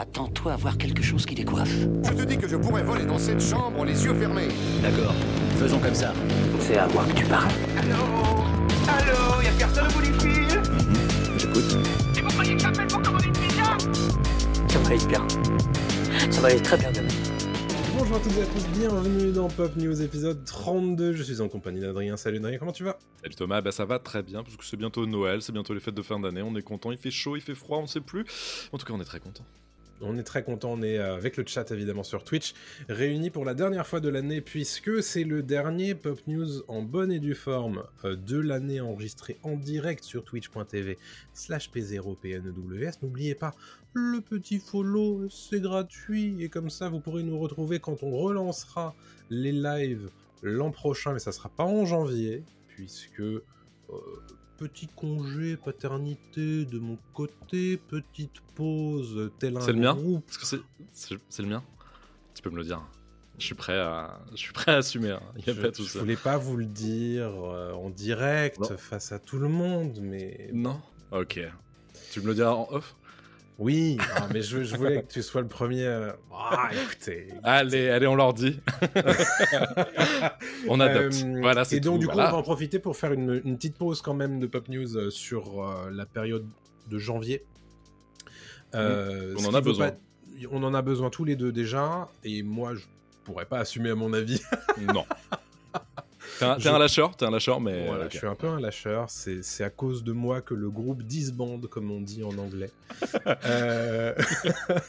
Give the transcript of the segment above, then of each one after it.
Attends-toi à voir quelque chose qui décoiffe. Je te dis que je pourrais voler dans cette chambre les yeux fermés. D'accord, faisons comme ça. C'est à moi que tu parles. Allô Allô Y'a personne au bout du fil J'écoute. Et vous croyez que j'appelle pour commander une pizza Ça va aller bien. Ça va aller très bien demain. Bonjour à toutes et à tous, bienvenue dans Pop News épisode 32. Je suis en compagnie d'Adrien. Salut Adrien, comment tu vas? Salut Thomas, bah ça va très bien parce que c'est bientôt Noël, c'est bientôt les fêtes de fin d'année, on est content, il fait chaud, il fait froid, on sait plus. En tout cas, on est très content. On est très content, on est euh, avec le chat évidemment sur Twitch, réunis pour la dernière fois de l'année puisque c'est le dernier Pop News en bonne et due forme euh, de l'année enregistré en direct sur twitch.tv slash p0pnews. N'oubliez pas le petit follow, c'est gratuit et comme ça vous pourrez nous retrouver quand on relancera les lives l'an prochain, mais ça sera pas en janvier puisque... euh, Petit congé paternité de mon côté, petite pause, tel un C'est le mien c'est le mien Tu peux me le dire. Je suis prêt à, je suis prêt à assumer, hein. il y a Je, pas tout je ça. voulais pas vous le dire euh, en direct Non. face à tout le monde, mais Non Ok. Tu me le diras en off? Oui, mais je, je voulais que tu sois le premier. à- Ah, écoutez. Allez, allez, on leur dit. on adopte. Euh, voilà, c'est Et donc tout, du coup, voilà. on va en profiter pour faire une, une petite pause quand même de Pop News euh, sur euh, la période de janvier. Euh, on en a besoin. pas- On en a besoin tous les deux déjà, et moi, je pourrais pas assumer à mon avis. Non. T'es un, t'es Je- un lâcheur, t'es un lâcheur, mais. Voilà, je suis un peu un lâcheur. C'est à cause de moi que le groupe disbande, comme on dit en anglais. Euh,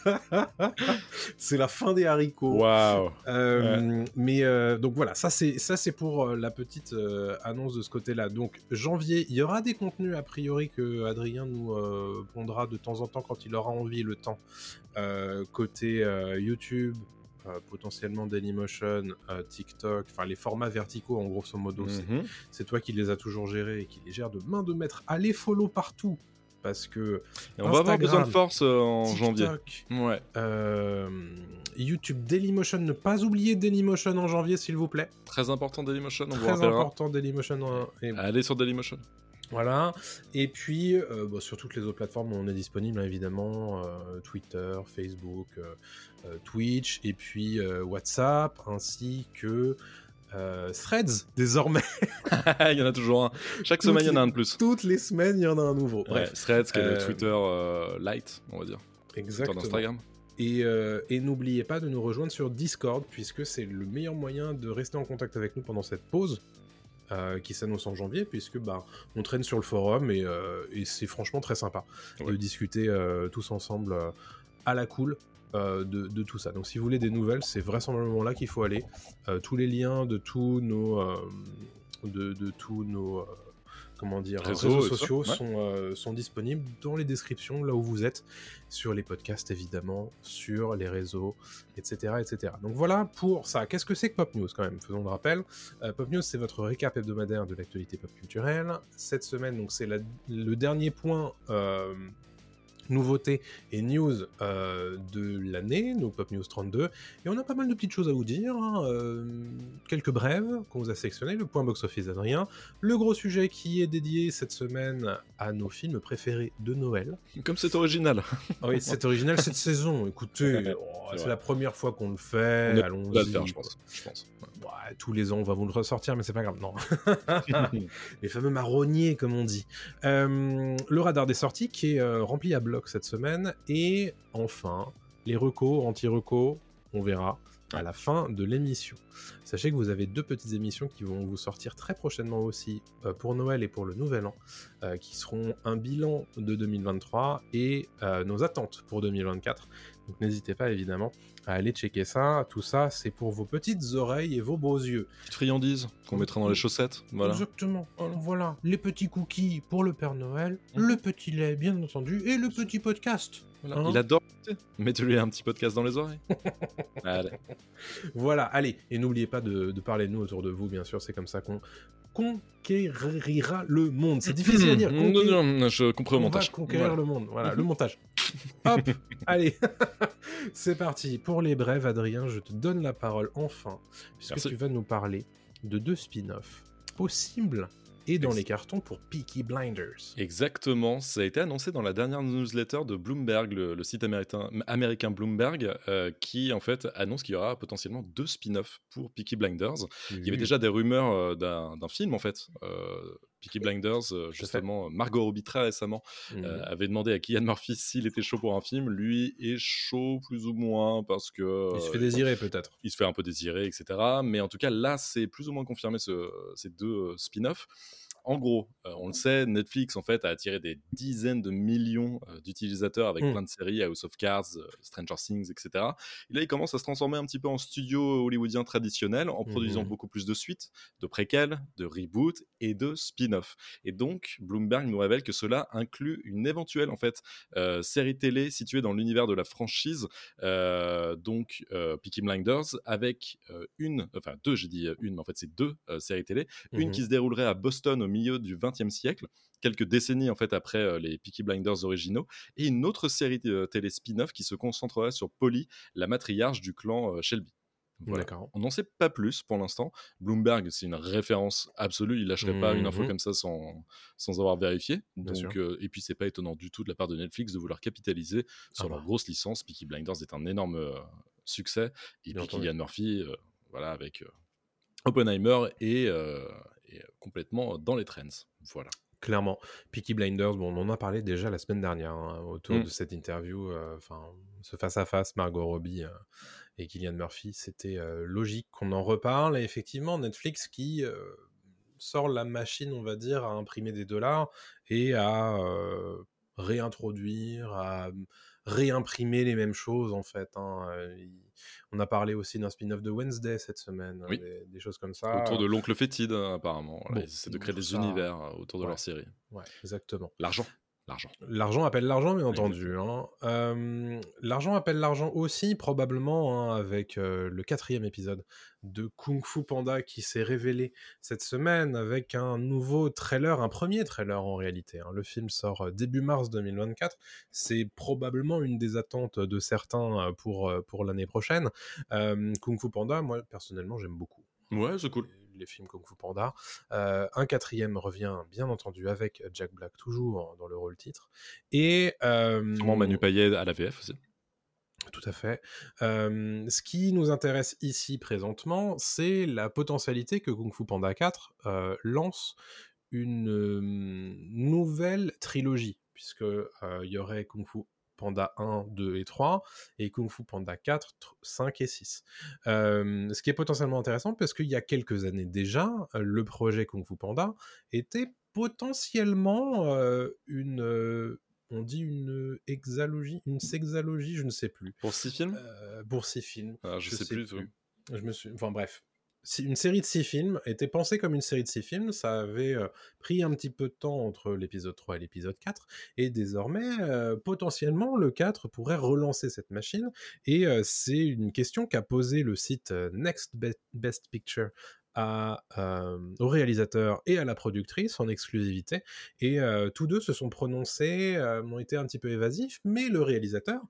c'est la fin des haricots. Waouh. Euh, Mais euh, donc voilà, ça c'est ça c'est pour la petite annonce de ce côté-là. Donc janvier, il y aura des contenus a priori que Adrien nous pondra de temps en temps quand il aura envie le temps. Côté YouTube, potentiellement Dailymotion, euh, TikTok, enfin les formats verticaux en grosso modo. c'est- Mhm. C'est toi qui les as toujours gérés et qui les gères de main de maître. Allez follow partout parce que Et on va avoir besoin de force euh, en janvier. Ouais. euh, YouTube, Dailymotion, ne pas oublier Dailymotion en janvier, s'il vous plaît. Très important Dailymotion, on Très important, Dailymotion. en- et Allez sur Dailymotion. Voilà. Et puis, euh, bah, sur toutes les autres plateformes on est disponible, hein, évidemment, euh, Twitter, Facebook, euh, Twitch, et puis WhatsApp, ainsi que Threads, désormais. il y en a toujours un. Chaque Toutes semaine, il y en a un de plus. Toutes les semaines, il y en a un nouveau. Ouais, Bref, Threads, qui est le Twitter light, on va dire. Exactement. d'Instagram. Et, euh, et n'oubliez pas de nous rejoindre sur Discord, puisque c'est le meilleur moyen de rester en contact avec nous pendant cette pause. Euh, qui s'annonce en janvier, puisque bah, on traîne sur le forum et, euh, et c'est franchement très sympa de discuter euh, tous ensemble à la cool de, de tout ça. Donc si vous voulez des nouvelles, c'est vraisemblablement là qu'il faut aller. Tous les liens de tous nos, de, de tous nos comment dire, Réseaux réseaux, ça, sociaux ouais. sont, euh, sont disponibles dans les descriptions, là où vous êtes, sur les podcasts évidemment, sur les réseaux, etc. etc. Donc voilà pour ça. Qu'est-ce que c'est que Pop News quand même Faisons le rappel. Euh, Pop News, c'est votre récap hebdomadaire de l'actualité pop culturelle. Cette semaine, donc c'est le dernier point euh, nouveauté et news euh, de l'année, donc Pop News 32. Et on a pas mal de petites choses à vous dire. hein, euh, quelques brèves qu'on vous a sélectionnées, le point box-office d'Adrien, le gros sujet qui est dédié cette semaine à nos films préférés de Noël. Comme c'est original. Ah oui, c'est original cette saison. Écoutez, oh, C'est vrai. la première fois qu'on le fait. Allons-y. je pense. Je pense. Ouais, tous les ans, on va vous le ressortir, mais c'est pas grave. Non. les fameux marronniers, comme on dit. Euh, le radar des sorties qui est euh, rempli à bloc cette semaine. Et enfin, les recos, anti-recos, on verra à la fin de l'émission. Sachez que vous avez deux petites émissions qui vont vous sortir très prochainement aussi euh, pour Noël et pour le Nouvel An, euh, qui seront un bilan de 2023 et euh, nos attentes pour 2024. Donc n'hésitez pas évidemment à aller checker ça. Tout ça, c'est pour vos petites oreilles et vos beaux yeux. Petite friandise qu'on mettra dans les chaussettes. Voilà. Exactement. Voilà, les petits cookies pour le Père Noël, Mhm. le petit lait, bien entendu, et le petit podcast. Voilà. Hein Il adore. Mettez-lui un petit podcast dans les oreilles. Allez. Voilà, allez, et n'oubliez pas de, de parler de nous autour de vous, bien sûr, c'est comme ça qu'on conquérira le monde. C'est difficile à dire. Non, conquérir- non, non, je comprends va montage. conquérir Voilà. le monde. Voilà, le montage. Hop, allez, c'est parti. Pour les brèves, Adrien, je te donne la parole enfin, puisque Merci. tu vas nous parler de deux spin-offs possibles est dans les cartons pour Peaky Blinders. Exactement, ça a été annoncé dans la dernière newsletter de Bloomberg, le, le site américain, américain Bloomberg, euh, qui en fait annonce qu'il y aura potentiellement deux spin-offs pour Peaky Blinders. Il y avait déjà des rumeurs euh, d'un d'un film en fait. Euh, Peaky Blinders, euh, justement, Margot Robbie très récemment euh, avait demandé à Killian Murphy s'il était chaud pour un film. Lui est chaud plus ou moins parce que Il se euh, fait désirer peut-être. il se fait un peu désirer, etc. Mais en tout cas, là, c'est plus ou moins confirmé ce- ces deux euh, spin-offs. En gros, euh, on le sait, Netflix en fait a attiré des dizaines de millions euh, d'utilisateurs avec Mm. plein de séries, House of Cards, euh, Stranger Things, etc. Et là, il commence à se transformer un petit peu en studio hollywoodien traditionnel en produisant Mhm. beaucoup plus de suites, de préquels, de reboots et de spin-offs. Et donc, Bloomberg nous révèle que cela inclut une éventuelle en fait série télé située dans l'univers de la franchise, donc Peaky Blinders, avec une, enfin deux, j'ai dit une, mais en fait c'est deux séries télé. Une Mhm. qui se déroulerait à Boston au milieu du XXe siècle, quelques décennies en fait après euh, les Peaky Blinders originaux, et une autre série euh, télé spin-off qui se concentrerait sur Polly, la matriarche du clan euh, Shelby. Voilà. On n'en sait pas plus pour l'instant. Bloomberg, c'est une référence absolue. Il lâcherait pas une info Mhm. comme ça sans, sans avoir vérifié. Donc, euh, et puis, c'est pas étonnant du tout de la part de Netflix de vouloir capitaliser sur Ah leur bah. grosse licence. Peaky Blinders est un énorme euh, succès. Et puis, Murphy, euh, voilà, avec Oppenheimer et, euh, complètement dans les trends. Voilà. Clairement. Peaky Blinders, bon, on en a parlé déjà la semaine dernière hein, autour Mm. de cette interview. euh, Enfin, ce face-à-face, Margot Robbie euh, et Killian Murphy, c'était euh, logique qu'on en reparle. Et effectivement, Netflix qui euh, sort la machine, on va dire, à imprimer des dollars et à euh, réintroduire, à réimprimer les mêmes choses en fait. hein. Euh, il- On a parlé aussi d'un spin-off de Wednesday cette semaine, Oui. des, des choses comme ça. Autour de l'oncle fétide, hein, apparemment. Voilà, Bon, ils essaient de créer des ça- univers euh, autour de ouais. leur série. Ouais, exactement. L'argent. L'argent. L'argent appelle l'argent, bien entendu. hein. Euh, l'argent appelle l'argent aussi, probablement, hein, avec euh, le quatrième épisode de Kung Fu Panda qui s'est révélé cette semaine avec un nouveau trailer, un premier trailer en réalité. hein. Le film sort euh, début mars 2024. C'est probablement une des attentes de certains pour, pour l'année prochaine. Euh, Kung Fu Panda, moi, personnellement, j'aime beaucoup Ouais, c'est cool. Les films Kung Fu Panda. Euh, un quatrième revient, bien entendu, avec Jack Black toujours dans le rôle titre. Et euh, Sûrement Manu Payet à la VF aussi. tout à fait. Euh, ce qui nous intéresse ici présentement, c'est la potentialité que Kung Fu Panda 4 euh, lance une euh, nouvelle trilogie, puisque euh, il y aurait Kung Fu Panda 1, 2 et 3, et Kung Fu Panda 4, 5 et 6. Euh, ce qui est potentiellement intéressant, parce qu'il y a quelques années déjà, euh, le projet Kung Fu Panda était potentiellement euh, une... on dit une hexalogie, une sexalogie, je ne sais plus. Pour six films? Euh, pour six films. Ah, je, sais, plus. tout. Je me suis... Enfin bref. Une série de six films était pensée comme une série de six films. Ça avait euh, pris un petit peu de temps entre l'épisode 3 et l'épisode 4. Et désormais, euh, potentiellement, le 4 pourrait relancer cette machine. Et euh, c'est une question qu'a posée le site Next Be- Best Picture à, au réalisateur et à la productrice en exclusivité. Et tous deux se sont prononcés, ont été un petit peu évasifs, mais le réalisateur,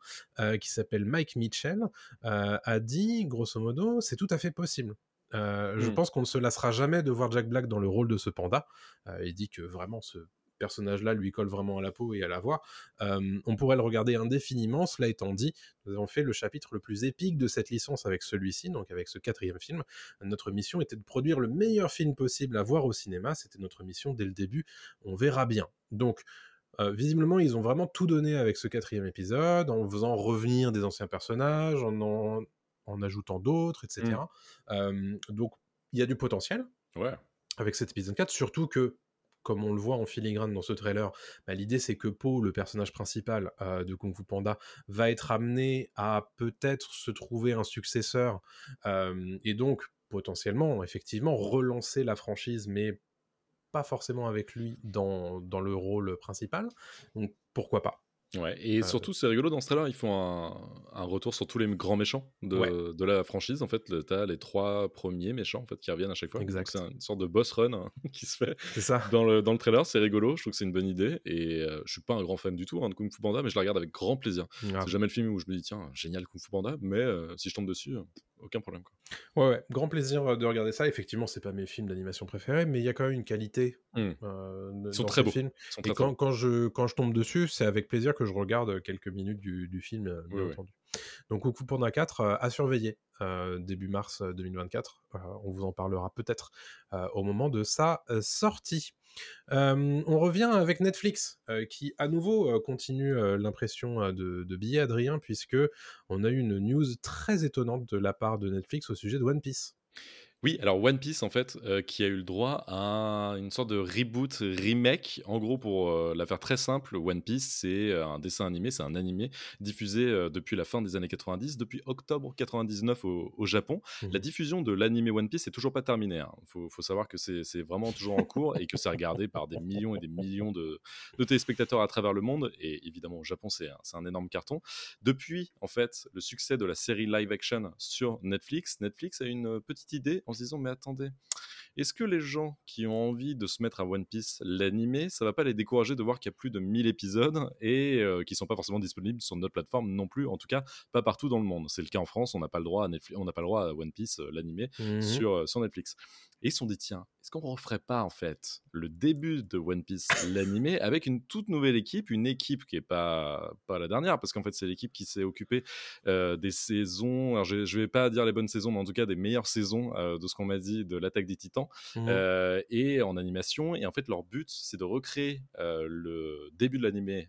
qui s'appelle Mike Mitchell, a dit, grosso modo, c'est tout à fait possible. Euh, Je Mm. pense qu'on ne se lassera jamais de voir Jack Black dans le rôle de ce panda. Euh, il dit que vraiment ce personnage-là lui colle vraiment à la peau et à la voix. Euh, on pourrait le regarder indéfiniment. Cela étant dit, nous avons fait le chapitre le plus épique de cette licence avec celui-ci, donc avec ce quatrième film. Notre mission était de produire le meilleur film possible à voir au cinéma. C'était notre mission dès le début. On verra bien. Donc, euh, visiblement, ils ont vraiment tout donné avec ce quatrième épisode, en faisant revenir des anciens personnages, en en, en ajoutant d'autres, etc. Euh, donc, il y a du potentiel Ouais. avec cet épisode 4, surtout que, comme on le voit en filigrane dans ce trailer, bah, l'idée c'est que Po, le personnage principal euh, de Kung Fu Panda, va être amené à peut-être se trouver un successeur, euh, et donc potentiellement, effectivement, relancer la franchise, mais pas forcément avec lui dans, dans le rôle principal. Donc pourquoi pas Ouais, et Euh, surtout, c'est rigolo dans ce trailer, ils font un, un retour sur tous les grands méchants de, Ouais. de la franchise. En fait, le- t'as les trois premiers méchants en fait, qui reviennent à chaque fois. Donc, Exact. C'est une sorte de boss run hein, qui se fait C'est ça dans le, dans le trailer. C'est rigolo, je trouve que c'est une bonne idée. Et euh, je suis pas un grand fan du tout hein, de Kung Fu Panda, mais je la regarde avec grand plaisir. Ah, C'est jamais le film où je me dis, tiens, génial Kung Fu Panda, mais euh, si je tombe dessus, euh, aucun problème. Quoi. Ouais, ouais, grand plaisir de regarder ça. Effectivement, c'est pas mes films d'animation préférés, mais il y a quand même une qualité. Mmh. euh, Ils sont dans très beaux. films. Sont Et très, quand, beaux. quand je, quand je tombe dessus, c'est avec plaisir que je regarde quelques minutes du, du film, euh, bien Oui, oui. Donc, Kung Fu Panda 4 euh, à surveiller euh, début mars euh, 2024. Euh, on vous en parlera peut-être au moment de sa sortie. On revient avec Netflix, qui à nouveau continue l'impression de, de billets Adrien, puisque on a eu une news très étonnante de la part de Netflix au sujet de One Piece. Oui, alors One Piece, en fait, euh, qui a eu le droit à une sorte de reboot, remake. En gros, pour euh, la faire très simple, One Piece, c'est euh, un dessin animé, c'est un animé diffusé depuis la fin des années 90, depuis octobre 99 au, au Japon. La diffusion de l'animé One Piece n'est toujours pas terminée. Il faut, faut savoir que c'est vraiment toujours en cours et que c'est regardé par des millions et des millions de, de téléspectateurs à travers le monde. Et évidemment, au Japon, c'est un, c'est un énorme carton. Depuis, en fait, le succès de la série live action sur Netflix, Netflix a une petite idée en se disant, mais attendez, est-ce que les gens qui ont envie de se mettre à One Piece l'animé, ça va pas les décourager de voir qu'il y a plus de 1000 épisodes et euh, qui sont pas forcément disponibles sur notre plateforme non plus, en tout cas pas partout dans le monde? C'est le cas en France, on n'a pas le droit à Netflix, on n'a pas le droit à One Piece euh, l'animé Mhm. sur, euh, sur Netflix. Et ils se sont dit, tiens, est-ce qu'on referait pas en fait le début de One Piece l'animé avec une toute nouvelle équipe, une équipe qui est pas, pas la dernière, parce qu'en fait c'est l'équipe qui s'est occupée euh, des saisons, alors je, je vais pas dire les bonnes saisons, mais en tout cas des meilleures saisons euh, de ce qu'on m'a dit de l'attaque des titans, Mhm. euh, et en animation. Et en fait, leur but, c'est de recréer le début de l'animé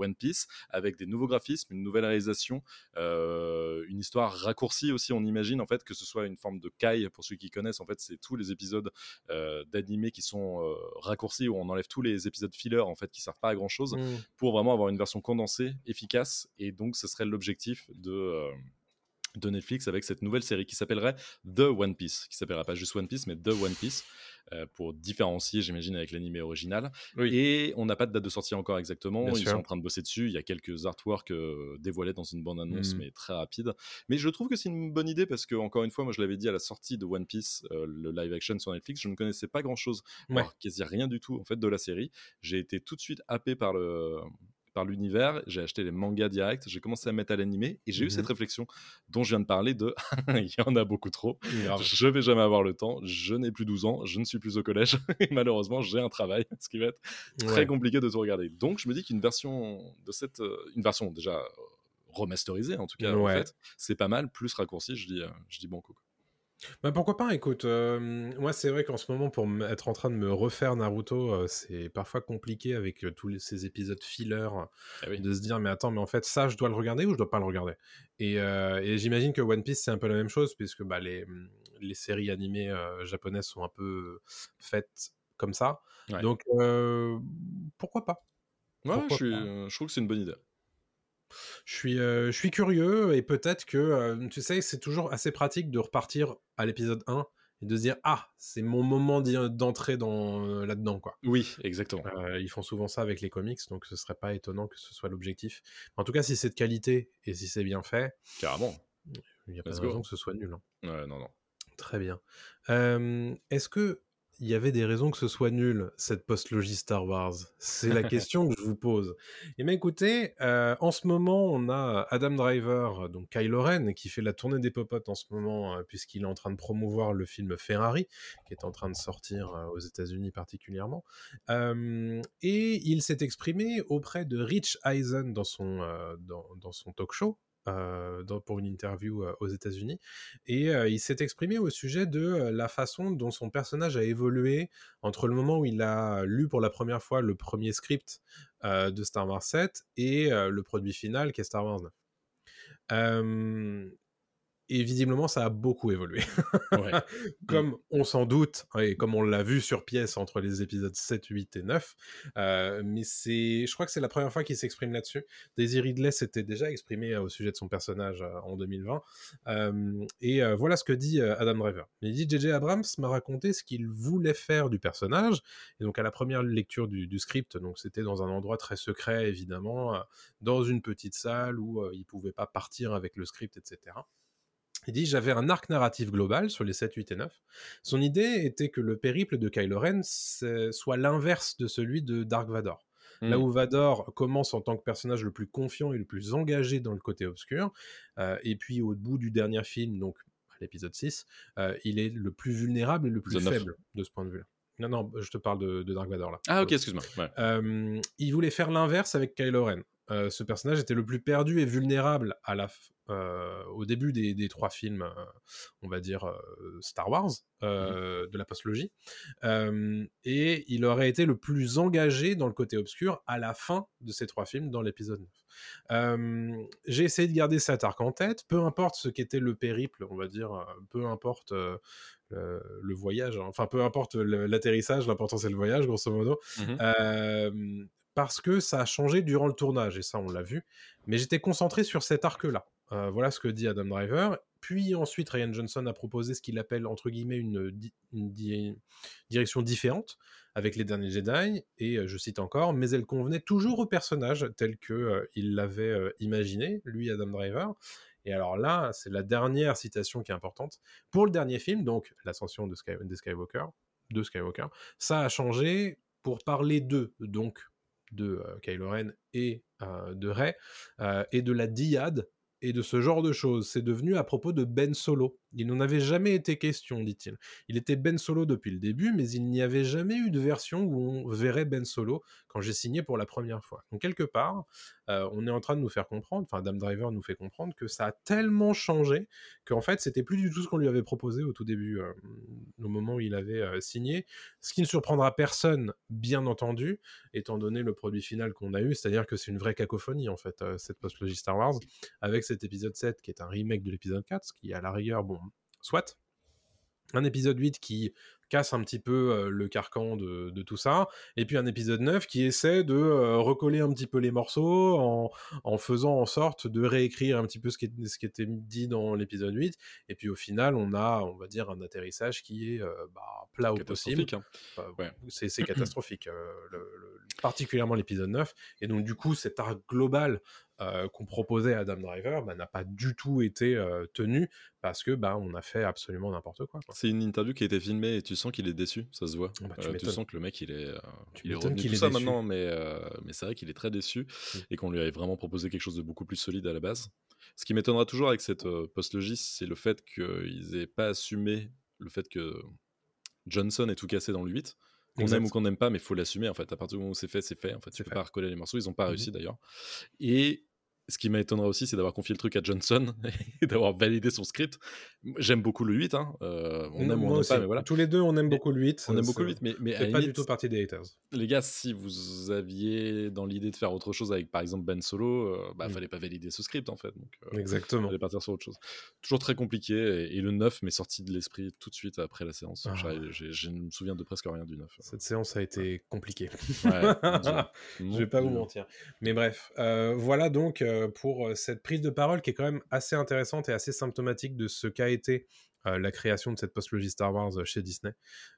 One Piece avec des nouveaux graphismes, une nouvelle réalisation, euh, une histoire raccourcie aussi. On imagine en fait que ce soit une forme de kai pour ceux qui connaissent. En fait, c'est tous les épisodes euh, d'animé qui sont euh, raccourcis où on enlève tous les épisodes filler en fait qui servent pas à grand chose Mhm. pour vraiment avoir une version condensée, efficace. Et donc, ce serait l'objectif de, euh, de Netflix avec cette nouvelle série qui s'appellerait The One Piece, qui s'appellera pas juste One Piece, mais The One Piece, euh, pour différencier, j'imagine, avec l'animé original. Oui. Et on n'a pas de date de sortie encore exactement. Bien Ils sûr. sont en train de bosser dessus. Il y a quelques artworks euh, dévoilés dans une bande-annonce, Mhm. mais très rapide. Mais je trouve que c'est une bonne idée parce que, encore une fois, moi je l'avais dit à la sortie de One Piece, euh, le live action sur Netflix, je ne connaissais pas grand-chose, Ouais. quasi rien du tout en fait de la série. J'ai été tout de suite happé par le par l'univers, j'ai acheté les mangas direct, j'ai commencé à mettre à l'animé et j'ai eu Mhm. cette réflexion dont je viens de parler de il y en a beaucoup trop, Grave. je vais jamais avoir le temps, je n'ai plus 12 ans, je ne suis plus au collège et malheureusement j'ai un travail, ce qui va être très Ouais. compliqué de tout regarder. Donc je me dis qu'une version de cette euh, une version déjà euh, remasterisée en tout cas en fait, c'est pas mal plus raccourci, je dis euh, je dis bon coup. Bah pourquoi pas, écoute, euh, moi c'est vrai qu'en ce moment pour être en train de me refaire Naruto, euh, c'est parfois compliqué avec euh, tous les- ces épisodes filler Ah oui. de se dire mais attends mais en fait ça je dois le regarder ou je dois pas le regarder? Et, euh, et j'imagine que One Piece c'est un peu la même chose puisque bah, les, les séries animées euh, japonaises sont un peu faites comme ça Ouais. donc euh, pourquoi pas? Ouais, Pourquoi je, suis, pas? euh, je trouve que c'est une bonne idée. Je suis, euh, je suis curieux et peut-être que, euh, tu sais, c'est toujours assez pratique de repartir à l'épisode 1 et de se dire Ah, c'est mon moment d'entrer dans, euh, là-dedans, quoi. Oui, exactement. Euh, ils font souvent ça avec les comics, donc ce serait pas étonnant que ce soit l'objectif. En tout cas, si c'est de qualité et si c'est bien fait, Carrément. il n'y a pas Let's de go. raison que ce soit nul. hein. Ouais, non, non. Très bien. Euh, Est-ce que il y avait des raisons que ce soit nul, cette post-logie Star Wars C'est la question que je vous pose. Eh bien écoutez, euh, en ce moment, on a Adam Driver, donc Kylo Ren, qui fait la tournée des popotes en ce moment, euh, puisqu'il est en train de promouvoir le film Ferrari, qui est en train de sortir euh, aux États-Unis particulièrement. Euh, et il s'est exprimé auprès de Rich Eisen dans son, dans, dans son talk show. Euh, pour une interview euh, aux États-Unis et euh, il s'est exprimé au sujet de la façon dont son personnage a évolué entre le moment où il a lu pour la première fois le premier script de Star Wars 7 et le produit final qui est Star Wars 9. Et visiblement, ça a beaucoup évolué. Ouais. comme on s'en doute, hein, et comme on l'a vu sur pièce entre les épisodes 7, 8 et 9. Euh, mais c'est, je crois que c'est la première fois qu'il s'exprime là-dessus. Daisy Ridley s'était déjà exprimé euh, au sujet de son personnage euh, en 2020. Euh, et euh, voilà ce que dit Adam Driver. Il dit J.J. Abrams m'a raconté ce qu'il voulait faire du personnage. Et donc à la première lecture du, du script, donc c'était dans un endroit très secret évidemment, dans une petite salle où il pouvait pas partir avec le script, etc. Il dit J'avais un arc narratif global sur les 7, 8 et 9. Son idée était que le périple de Kylo Ren soit l'inverse de celui de Dark Vador. Là Mm. où Vador commence en tant que personnage le plus confiant et le plus engagé dans le côté obscur, euh, et puis au bout du dernier film, donc l'épisode 6, euh, il est le plus vulnérable et le plus faible de ce point de vue-là. Non, non, je te parle de, de Dark Vador là. Ah ok, excuse-moi. Ouais. Euh, il voulait faire l'inverse avec Kylo Ren. Euh, ce personnage était le plus perdu et vulnérable à la euh, au début des, des trois films, euh, on va dire Star Wars, euh, de la postlogie. Et il aurait été le plus engagé dans le côté obscur à la fin de ces trois films, dans l'épisode 9. Euh, J'ai essayé de garder cet arc en tête, peu importe ce qu'était le périple, on va dire, euh, peu importe euh, le, voyage, hein. enfin peu importe l'atterrissage, l'important c'est le voyage, grosso modo. Mhm. Euh, parce que ça a changé durant le tournage, et ça on l'a vu. Mais j'étais concentré sur cet arc-là. Euh, voilà ce que dit Adam Driver. Puis ensuite, Ryan Johnson a proposé ce qu'il appelle, entre guillemets, une, di- une di- direction différente avec les derniers Jedi, et euh, je cite encore, mais elle convenait toujours au personnage tel que euh, l'avait euh, imaginé, lui, Adam Driver. Et alors là, c'est la dernière citation qui est importante. Pour le dernier film, donc l'ascension de Sky- des Skywalker, de Skywalker, ça a changé pour parler d'eux, donc de euh, Kylo Ren et euh, de Rey, euh, et de la dyade, et de ce genre de choses. C'est devenu à propos de Ben Solo. Il n'en avait jamais été question, dit-il. Il était Ben Solo depuis le début, mais il n'y avait jamais eu de version où on verrait Ben Solo quand j'ai signé pour la première fois. Donc quelque part, euh, on est en train de nous faire comprendre, enfin Adam Driver nous fait comprendre que ça a tellement changé qu'en fait c'était plus du tout ce qu'on lui avait proposé au tout début, euh, au moment où il avait euh, signé. Ce qui ne surprendra personne, bien entendu, étant donné le produit final qu'on a eu, c'est-à-dire que c'est une vraie cacophonie en fait, cette postlogie Star Wars, avec cet épisode 7 qui est un remake de l'épisode 4, ce qui à la rigueur, bon, soit. Un épisode 8 qui casse un petit peu le carcan de, de tout ça, et puis un épisode 9 qui essaie de recoller un petit peu les morceaux en, en faisant en sorte de réécrire un petit peu ce qui, est- ce qui était dit dans l'épisode 8, et puis au final on a, on va dire, un atterrissage qui est bah, plat au possible. Hein. Enfin, Ouais. c'est catastrophique, le- le- particulièrement l'épisode 9. Et donc, du coup, cet arc global euh, qu'on proposait à Adam Driver bah, n'a pas du tout été euh, tenu parce que bah, on a fait absolument n'importe quoi. quoi. C'est une interview qui a été filmée et tu sens qu'il est déçu, ça se voit. Bah, tu Euh, tu, sens que le mec il est, Tu il est revenu tout est ça déçu. maintenant, mais, mais c'est vrai qu'il est très déçu Mm. et qu'on lui avait vraiment proposé quelque chose de beaucoup plus solide à la base. Ce qui m'étonnera toujours avec cette post-logis, c'est le fait qu'ils aient pas assumé le fait que Johnson ait tout cassé dans le 8. Qu'on aime ou qu'on n'aime pas, mais il faut l'assumer en fait. À partir du moment où c'est fait, c'est fait. En fait, tu peux fait. pas recoller les morceaux. Ils ont pas Mhm. réussi d'ailleurs. Et ce qui m'étonnera aussi, c'est d'avoir confié le truc à Johnson et d'avoir validé son script. J'aime beaucoup le 8, hein. euh, on aime ou on aussi. pas, mais voilà. Tous les deux, on aime beaucoup le 8. On aime c'est- beaucoup le 8, mais, mais à pas du tout partie des haters. les gars, si vous aviez dans l'idée de faire autre chose avec par exemple Ben Solo, euh, bah Mm. fallait pas valider ce script en fait. Donc, euh, Exactement. fallait partir sur autre chose. Toujours très compliqué et, et le 9 m'est sorti de l'esprit tout de suite après la séance. Ah. Je ne me souviens de presque rien du 9. Cette séance a été compliquée. Ouais. Je vais pas vous mentir. Mais bref, euh, voilà donc euh, pour euh, cette prise de parole qui est quand même assez intéressante et assez symptomatique de ce qu'a été euh, la création de cette postlogie Star Wars euh, chez Disney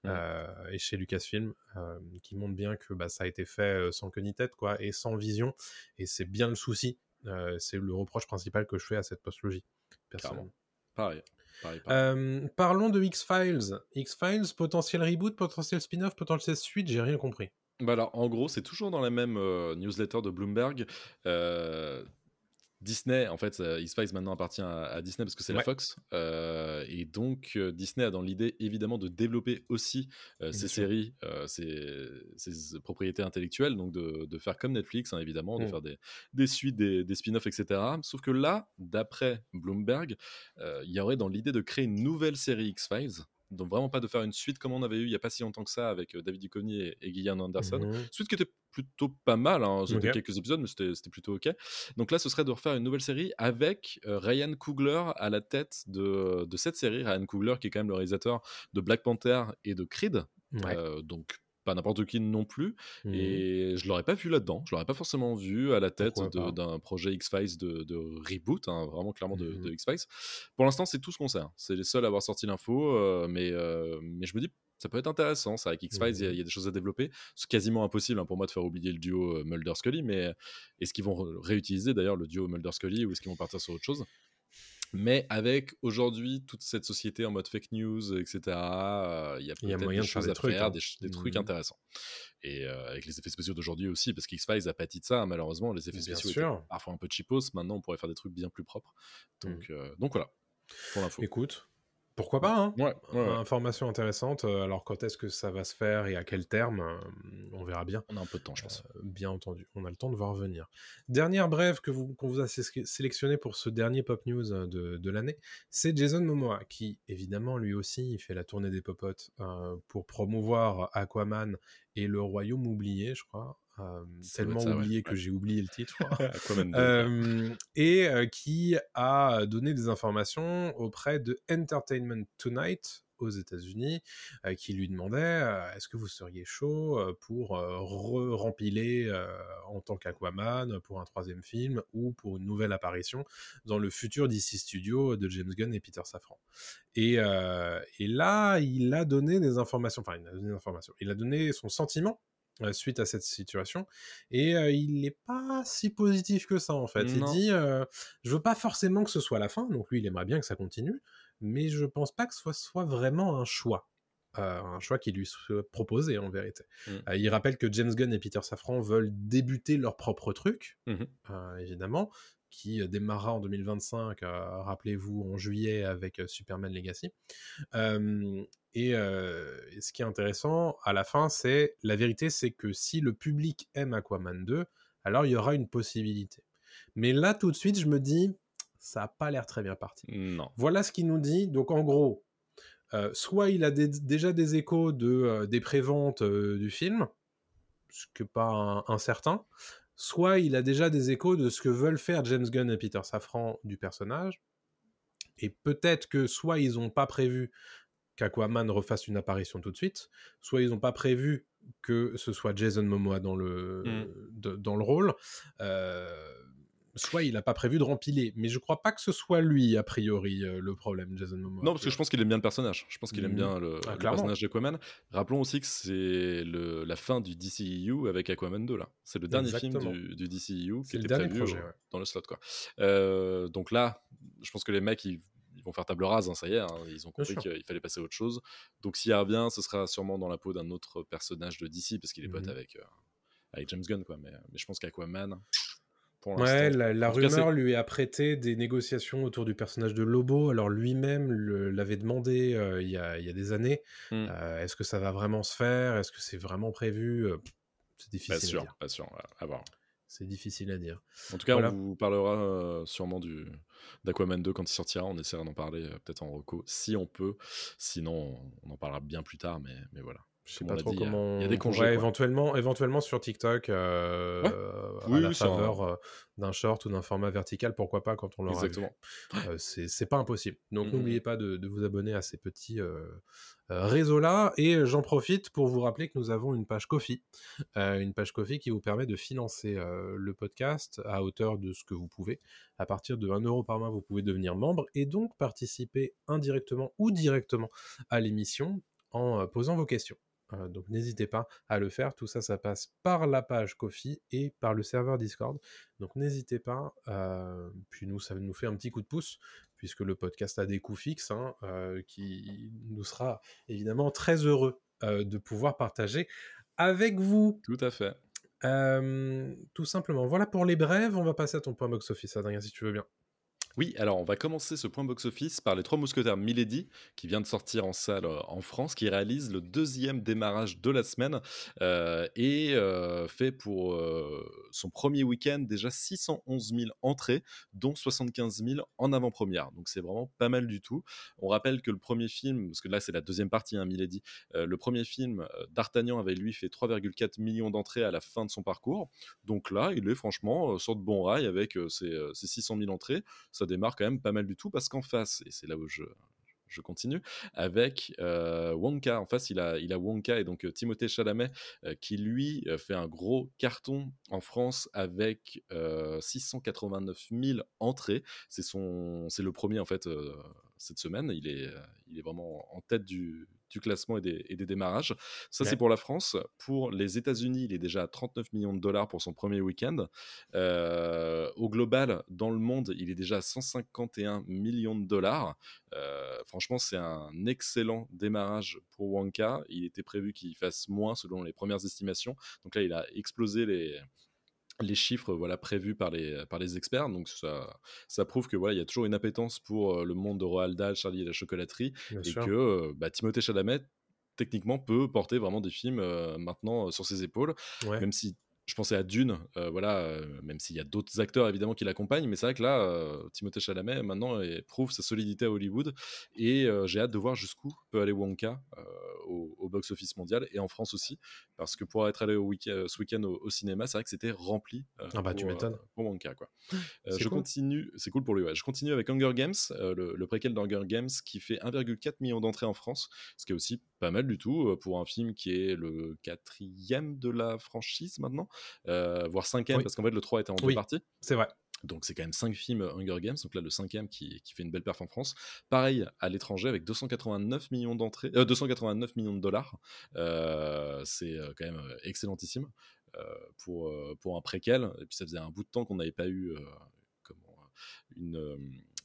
Mm. euh, et chez Lucasfilm, euh, qui montre bien que bah, ça a été fait euh, sans queue ni tête, quoi, et sans vision. Et c'est bien le souci. euh, c'est le reproche principal que je fais à cette postlogie, personnellement. Pareil. pareil, pareil. Euh, parlons de X-Files. X-Files, potentiel reboot, potentiel spin-off, potentiel suite, j'ai rien compris. Bah alors, en gros, c'est toujours dans la même euh, newsletter de Bloomberg. Euh, Disney, en fait, euh, X-Files maintenant appartient à, à Disney parce que c'est la. Fox. Euh, et donc, euh, Disney a dans l'idée, évidemment, de développer aussi euh, ses séries, euh, ses, ses propriétés intellectuelles, donc de, de faire comme Netflix, hein, évidemment, de Mm. faire des, des suites, des, des spin-offs, etc. Sauf que là, d'après Bloomberg, euh, il y aurait dans l'idée de créer une nouvelle série X-Files. Donc vraiment pas de faire une suite comme on avait eu il y a pas si longtemps que ça avec euh, David Duchovny et, et Gillian Anderson. Mhm. Suite qui était plutôt pas mal, hein. c'était quelques épisodes, mais c'était c'était plutôt ok. Donc là, ce serait de refaire une nouvelle série avec euh, Ryan Coogler à la tête de, de cette série. Ryan Coogler, qui est quand même le réalisateur de Black Panther et de Creed, Ouais. euh, donc pas n'importe qui non plus. Mhm. Et je l'aurais pas vu là-dedans, je l'aurais pas forcément vu à la tête d'un projet X-Files de, de reboot, hein, vraiment clairement de, de X-Files. Pour l'instant, c'est tout ce qu'on sait. hein. C'est les seuls à avoir sorti l'info, euh, mais, euh, mais je me dis, ça peut être intéressant, ça. Avec X-Files, il y a- Mhm. il y, a des choses à développer. C'est quasiment impossible hein, pour moi de faire oublier le duo euh, Mulder-Scully, mais est-ce qu'ils vont réutiliser d'ailleurs le duo Mulder-Scully ou est-ce qu'ils vont partir sur autre chose? Mais avec aujourd'hui toute cette société en mode fake news, etc., euh, il y a Il y a peut-être des choses à trucs, faire, hein. des, trucs Mhm. intéressants. Et euh, avec les effets spéciaux d'aujourd'hui aussi, parce qu'X-Files a pâti de ça, malheureusement, les effets Bien spéciaux sûr. étaient parfois un peu cheapos, maintenant on pourrait faire des trucs bien plus propres. Donc, Mm. euh, donc voilà, pour l'info. Écoute, Pourquoi pas hein Ouais, ouais, ouais. Information intéressante. euh, Alors quand est-ce que ça va se faire et à quel terme euh, On verra bien. On a un peu de temps, je pense. Euh, bien entendu, on a le temps de voir venir. Dernière brève que vous, qu'on vous a sé- sélectionné pour ce dernier pop news de, de l'année, c'est Jason Momoa qui, évidemment, lui aussi, il fait la tournée des popotes euh, pour promouvoir Aquaman et le Royaume oublié, je crois. Euh, tellement ouais. oublié que Ouais. j'ai oublié le titre. je crois. Aquaman 2. Euh, et euh, qui a donné des informations auprès de Entertainment Tonight aux États-Unis, qui lui demandait est-ce que vous seriez chaud pour re-rempiler euh, en tant qu'Aquaman pour un troisième film ou pour une nouvelle apparition dans le futur DC Studio de James Gunn et Peter Safran. Et, et là, il a donné des informations, enfin, il a donné des informations, il a donné son sentiment euh, suite à cette situation et euh, il n'est pas si positif que ça en fait. Non. Il dit euh, je veux pas forcément que ce soit la fin, donc lui il aimerait bien que ça continue, mais je pense pas que ce soit, soit vraiment un choix. Euh, un choix qui lui soit proposé en vérité. Mm. Euh, il rappelle que James Gunn et Peter Safran veulent débuter leur propre truc, Mhm. euh, évidemment, qui euh, démarrera en 2025, euh, rappelez-vous, en juillet avec euh, Superman Legacy. Et, et ce qui est intéressant à la fin, c'est la vérité, c'est que si le public aime Aquaman 2, alors il y aura une possibilité. Mais là, tout de suite, je me dis, ça n'a pas l'air très bien parti. Non. Voilà ce qu'il nous dit. Donc en gros, euh, soit il a des- déjà des échos de, euh, des préventes euh, du film, ce que pas un- incertain, soit il a déjà des échos de ce que veulent faire James Gunn et Peter Safran du personnage. Et peut-être que soit ils n'ont pas prévu qu'Aquaman refasse une apparition tout de suite, soit ils n'ont pas prévu que ce soit Jason Momoa dans le, Mm. de- dans le rôle, euh, soit il n'a pas prévu de rempiler. Mais je crois pas que ce soit lui, a priori, euh, le problème, Jason Momoa. Non, parce que je pense qu'il aime bien le personnage. Je pense qu'il aime Mhm. bien le, Ah, le personnage d'Aquaman. Rappelons aussi que c'est la fin du DCEU avec Aquaman 2, là. C'est le dernier Exactement. film du, du DCEU qui C'est le était prévu projet, ouais. dans le slot, quoi. Euh, donc là, je pense que les mecs, ils, ils vont faire table rase, hein, ça y est. hein. ils ont compris qu'il fallait passer à autre chose. Donc s'il revient, ce sera sûrement dans la peau d'un autre personnage de DC, parce qu'il est pote Mhm. avec, euh, avec James Gunn, quoi. Mais, mais je pense qu'Aquaman, pour Ouais, la, cas, rumeur lui a prêté des négociations autour du personnage de Lobo. Alors lui-même l'avait demandé euh, il, y a, il y a des années. Hmm. Euh, Est-ce que ça va vraiment se faire? Est-ce que c'est vraiment prévu? Euh, C'est difficile Pas à dire. pas sûr. à voir. C'est difficile à dire. En tout cas, Voilà. on vous parlera euh, sûrement du d'Aquaman 2 quand il sortira. On essaiera d'en parler peut-être en reco si on peut. Sinon, on, on en parlera bien plus tard. Mais, mais voilà. Je sais pas trop dit, comment. il y a des on congés, quoi. éventuellement, éventuellement sur TikTok, euh, Ouais. à Oui, la un- faveur euh, d'un short ou d'un format vertical, pourquoi pas quand on l'aura. Exactement. Euh, c'est pas impossible. Donc Mhm. n'oubliez pas de, de vous abonner à ces petits euh, réseaux-là. Et j'en profite pour vous rappeler que nous avons une page Kofi. Une page Kofi qui vous permet de financer le podcast à hauteur de ce que vous pouvez. À partir de 1 euro par mois, vous pouvez devenir membre et donc participer indirectement ou directement à l'émission en posant vos questions. Euh, donc n'hésitez pas à le faire. Tout ça, ça passe par la page Kofi et par le serveur Discord. Donc n'hésitez pas. euh, puis nous, ça nous fait un petit coup de pouce puisque le podcast a des coûts fixes, hein, euh, qui nous sera évidemment très heureux euh, de pouvoir partager avec vous. Tout à fait. Tout simplement. Voilà pour les brèves. On va passer à ton point box-office, Adrien, si tu veux bien. Oui, alors on va commencer ce point box-office par Les Trois Mousquetaires Milady, qui vient de sortir en salle euh, en France, qui réalise le deuxième démarrage de la semaine euh, et euh, fait pour son premier week-end déjà 611 000 entrées, dont 75 000 en avant-première. Donc c'est vraiment pas mal du tout. On rappelle que le premier film, parce que là c'est la deuxième partie, hein, Milady, le premier film, D'Artagnan avait lui fait 3,4 millions d'entrées à la fin de son parcours. Donc là, il est franchement sur de bons rails avec ses, euh, ses 600 000 entrées démarre quand même pas mal du tout parce qu'en face, et c'est là où je, continue, avec euh, Wonka, en face il a, Wonka et donc euh, Timothée Chalamet euh, qui lui fait un gros carton en France avec euh, 689 000 entrées. C'est, son, c'est le premier en fait cette semaine, il est, il est vraiment en tête du, du classement et des, et des démarrages. Ça, Ouais. c'est pour la France. Pour les États-Unis, il est déjà à 39 millions de dollars pour son premier week-end. Euh, au global, dans le monde, il est déjà à 151 millions de dollars. Euh, franchement, c'est un excellent démarrage pour Wonka. Il était prévu qu'il fasse moins selon les premières estimations. Donc là, il a explosé les, les chiffres voilà prévus par les par les experts. Donc ça ça prouve que voilà il y a toujours une appétence pour le monde de Roald Dahl, Charlie et la chocolaterie et que bah, Timothée Chalamet techniquement peut porter vraiment des films maintenant sur ses épaules même si je pensais à Dune, euh, voilà, euh, même s'il y a d'autres acteurs évidemment qui l'accompagnent, mais c'est vrai que là, euh, Timothée Chalamet maintenant prouve sa solidité à Hollywood et j'ai hâte de voir jusqu'où peut aller Wonka au, box-office mondial et en France aussi, parce que pour être allé au ce week-end au, cinéma, c'est vrai que c'était rempli ah bah, pour, tu pour, Wonka. Quoi. je continue, c'est cool pour lui, ouais. je continue avec Hunger Games, le, le préquel d'Hunger Games qui fait 1,4 million d'entrées en France, ce qui est aussi pas mal du tout pour un film qui est le quatrième de la franchise maintenant, voire cinquième, parce qu'en fait le 3 était en deux parties. C'est vrai. Donc c'est quand même 5 films Hunger Games, donc là le cinquième qui, qui fait une belle perf en France. Pareil à l'étranger avec 289 millions d'entrées, 289 euh, millions de dollars. Euh, c'est quand même excellentissime pour, pour un préquel. Et puis ça faisait un bout de temps qu'on n'avait pas eu comment, une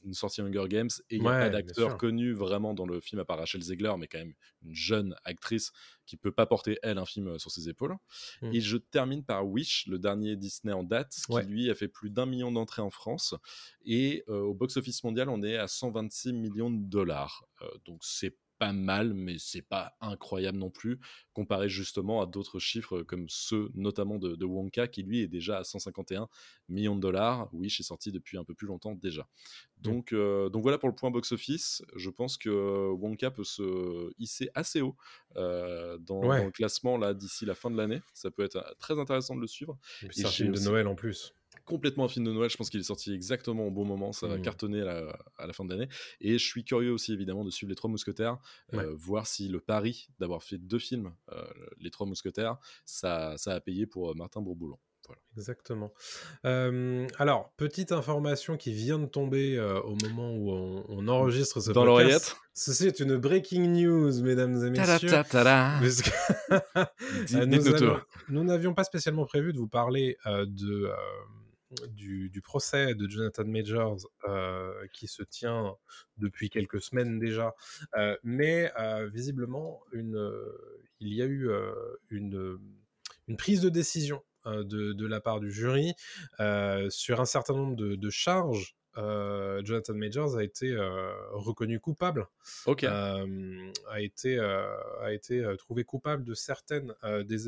une sortie Hunger Games et il n'y a pas d'acteur connu vraiment dans le film à part Rachel Zegler, mais quand même une jeune actrice qui peut pas porter elle un film euh, sur ses épaules. Mmh. Et je termine par Wish, le dernier Disney en date, qui lui a fait plus d'un million d'entrées en France et euh, au box-office mondial on est à 126 millions de dollars. Euh, donc c'est pas mal, mais c'est pas incroyable non plus, comparé justement à d'autres chiffres comme ceux notamment de, Wonka, qui lui est déjà à 151 millions de dollars. Wish est sorti depuis un peu plus longtemps déjà. Mmh. Donc, euh, donc voilà pour le point box-office. Je pense que Wonka peut se hisser assez haut euh, dans, le classement là d'ici la fin de l'année. Ça peut être euh, très intéressant de le suivre. C'est un film de Noël en plus complètement un film de Noël. Je pense qu'il est sorti exactement au bon moment. Ça va mmh. cartonner à la, fin de l'année. Et je suis curieux aussi, évidemment, de suivre Les Trois Mousquetaires, euh, voir si le pari d'avoir fait deux films, euh, Les Trois Mousquetaires, ça, ça a payé pour euh, Martin Bourboulon. Exactement. alors, petite information qui vient de tomber au moment où on, enregistre ce Dans l'oreillette Ceci est une breaking news, mesdames et messieurs. nous n'avions pas spécialement prévu de vous parler de du, procès de Jonathan Majors euh, qui se tient depuis quelques semaines déjà, euh, mais euh, visiblement une, il y a eu une, une, prise de décision de, de, la part du jury. Sur un certain nombre de, de charges euh, Jonathan Majors a été euh, reconnu coupable, euh, a été, a été trouvé coupable de certaines, des,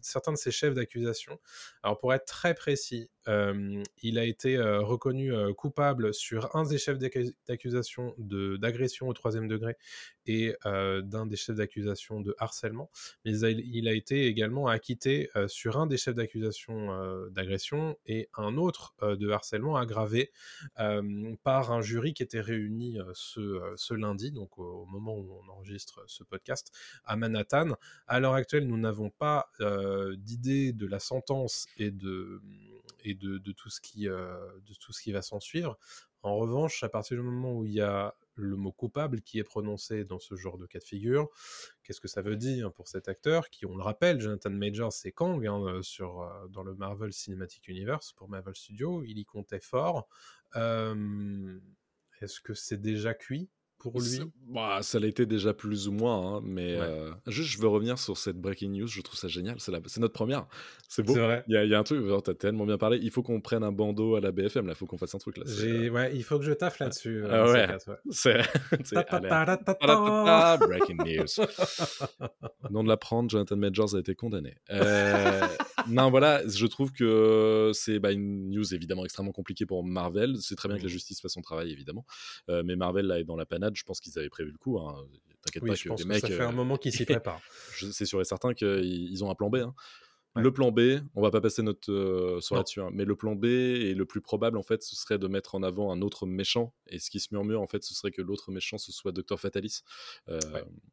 certains de ses chefs d'accusation. Alors pour être très précis, il a été reconnu coupable sur un des chefs d'accusation d'agression au troisième degré et d'un des chefs d'accusation de harcèlement, mais il a, été également acquitté sur un des chefs d'accusation d'agression et un autre de harcèlement aggravé par un jury qui était réuni ce, ce, lundi, donc au, moment où on enregistre ce podcast, à Manhattan. À l'heure actuelle, nous n'avons pas d'idée de la sentence et de, et de, de, tout ce qui, de tout ce qui va s'en suivre. En revanche, à partir du moment où il y a le mot coupable qui est prononcé dans ce genre de cas de figure. Qu'est-ce que ça veut dire pour cet acteur qui, on le rappelle, Jonathan Majors, c'est Kang hein, euh, sur, euh, dans le Marvel Cinematic Universe pour Marvel Studios. Il y comptait fort. Est-ce que c'est déjà cuit? Pour lui? bah, Ça l'a été déjà plus ou moins, hein, mais euh, juste je veux revenir sur cette breaking news, je trouve ça génial, c'est, notre première, c'est beau. Il y, a un truc, t'as tellement bien parlé, il faut qu'on prenne un bandeau à la BFM, là, il faut qu'on fasse un truc là. Euh, ouais, il faut que je taffe là-dessus. Ah euh, ouais, c'est... breaking news. Nom de l'apprendre, Jonathan Majors a été condamné. non, voilà, je trouve que c'est bah, une news évidemment extrêmement compliquée pour Marvel, c'est très bien que la mmh. justice fasse son travail évidemment, mais Marvel là est dans la panade je pense qu'ils avaient prévu le coup. Hein. T'inquiète pas que les mecs. ça fait un euh, moment qu'ils s'y préparent. C'est sûr et certain qu'ils ont un plan B. Hein. Le plan B, on va pas passer notre euh, sur là-dessus, hein, mais le plan B et le plus probable en fait, ce serait de mettre en avant un autre méchant. Et ce qui se murmure en fait, ce serait que l'autre méchant ce soit Docteur Fatalis, euh,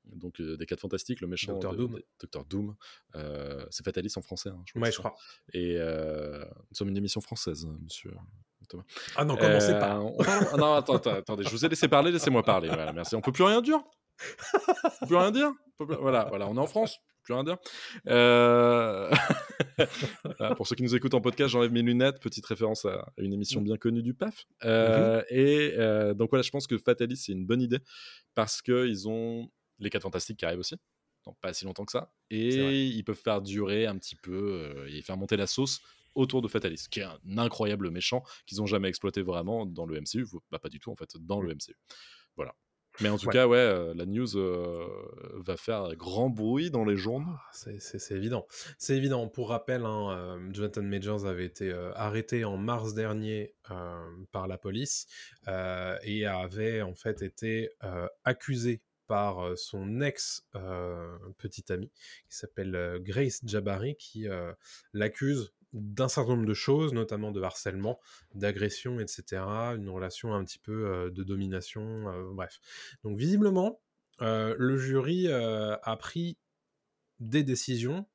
donc des quatre fantastiques, le méchant Docteur Doom. Docteur Doom, c'est Fatalis en français. Hein, je, crois, je crois. Et nous sommes une émission française, monsieur. Ah non, commencez pas. Ah non, attends, attendez, je vous ai laissé parler, laissez-moi parler. Voilà, merci. On peut plus rien dire? On peut plus rien dire? Voilà, voilà, on est en France. Plus rien dire. Euh, pour ceux qui nous écoutent en podcast, j'enlève mes lunettes. Petite référence à une émission bien connue du PAF. Euh, mhm. Et euh, donc voilà, je pense que Fatalis, c'est une bonne idée parce qu'ils ont les 4 fantastiques qui arrivent aussi. Pas si longtemps que ça. Et ils peuvent faire durer un petit peu et faire monter la sauce autour de Fatalis, qui est un incroyable méchant qu'ils ont jamais exploité vraiment dans le MCU, bah, pas du tout en fait, dans le MCU. Voilà. Mais en tout Ouais. cas, ouais, euh, la news euh, va faire grand bruit dans les journaux. Ah, C'est évident. C'est évident. Pour rappel, hein, euh, Jonathan Majors avait été arrêté en mars dernier par la police et avait en fait été accusé par son ex petite amie qui s'appelle Grace Jabari qui l'accuse d'un certain nombre de choses, notamment de harcèlement, d'agression, etc. Une relation un petit peu euh, de domination, euh, bref. Donc visiblement, le jury a pris des décisions,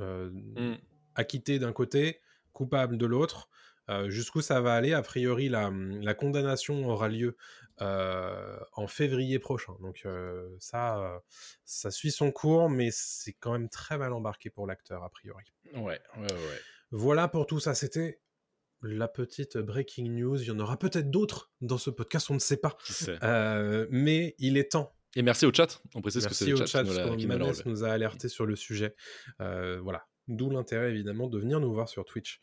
euh, Mm. acquitté d'un côté, coupable de l'autre. Euh, Jusqu'où ça va aller? A priori, la, la condamnation aura lieu euh, en février prochain. Donc euh, ça, ça suit son cours, mais c'est quand même très mal embarqué pour l'acteur, a priori. Ouais, ouais, ouais. Voilà pour tout ça. C'était la petite breaking news. Il y en aura peut-être d'autres dans ce podcast, on ne sait pas. Mais il est temps Et merci au chat. On précise que c'est Merci le au chat, chat, qui nous qui relevé. nous a alerté sur le sujet. Euh, voilà. D'où l'intérêt, évidemment, de venir nous voir sur Twitch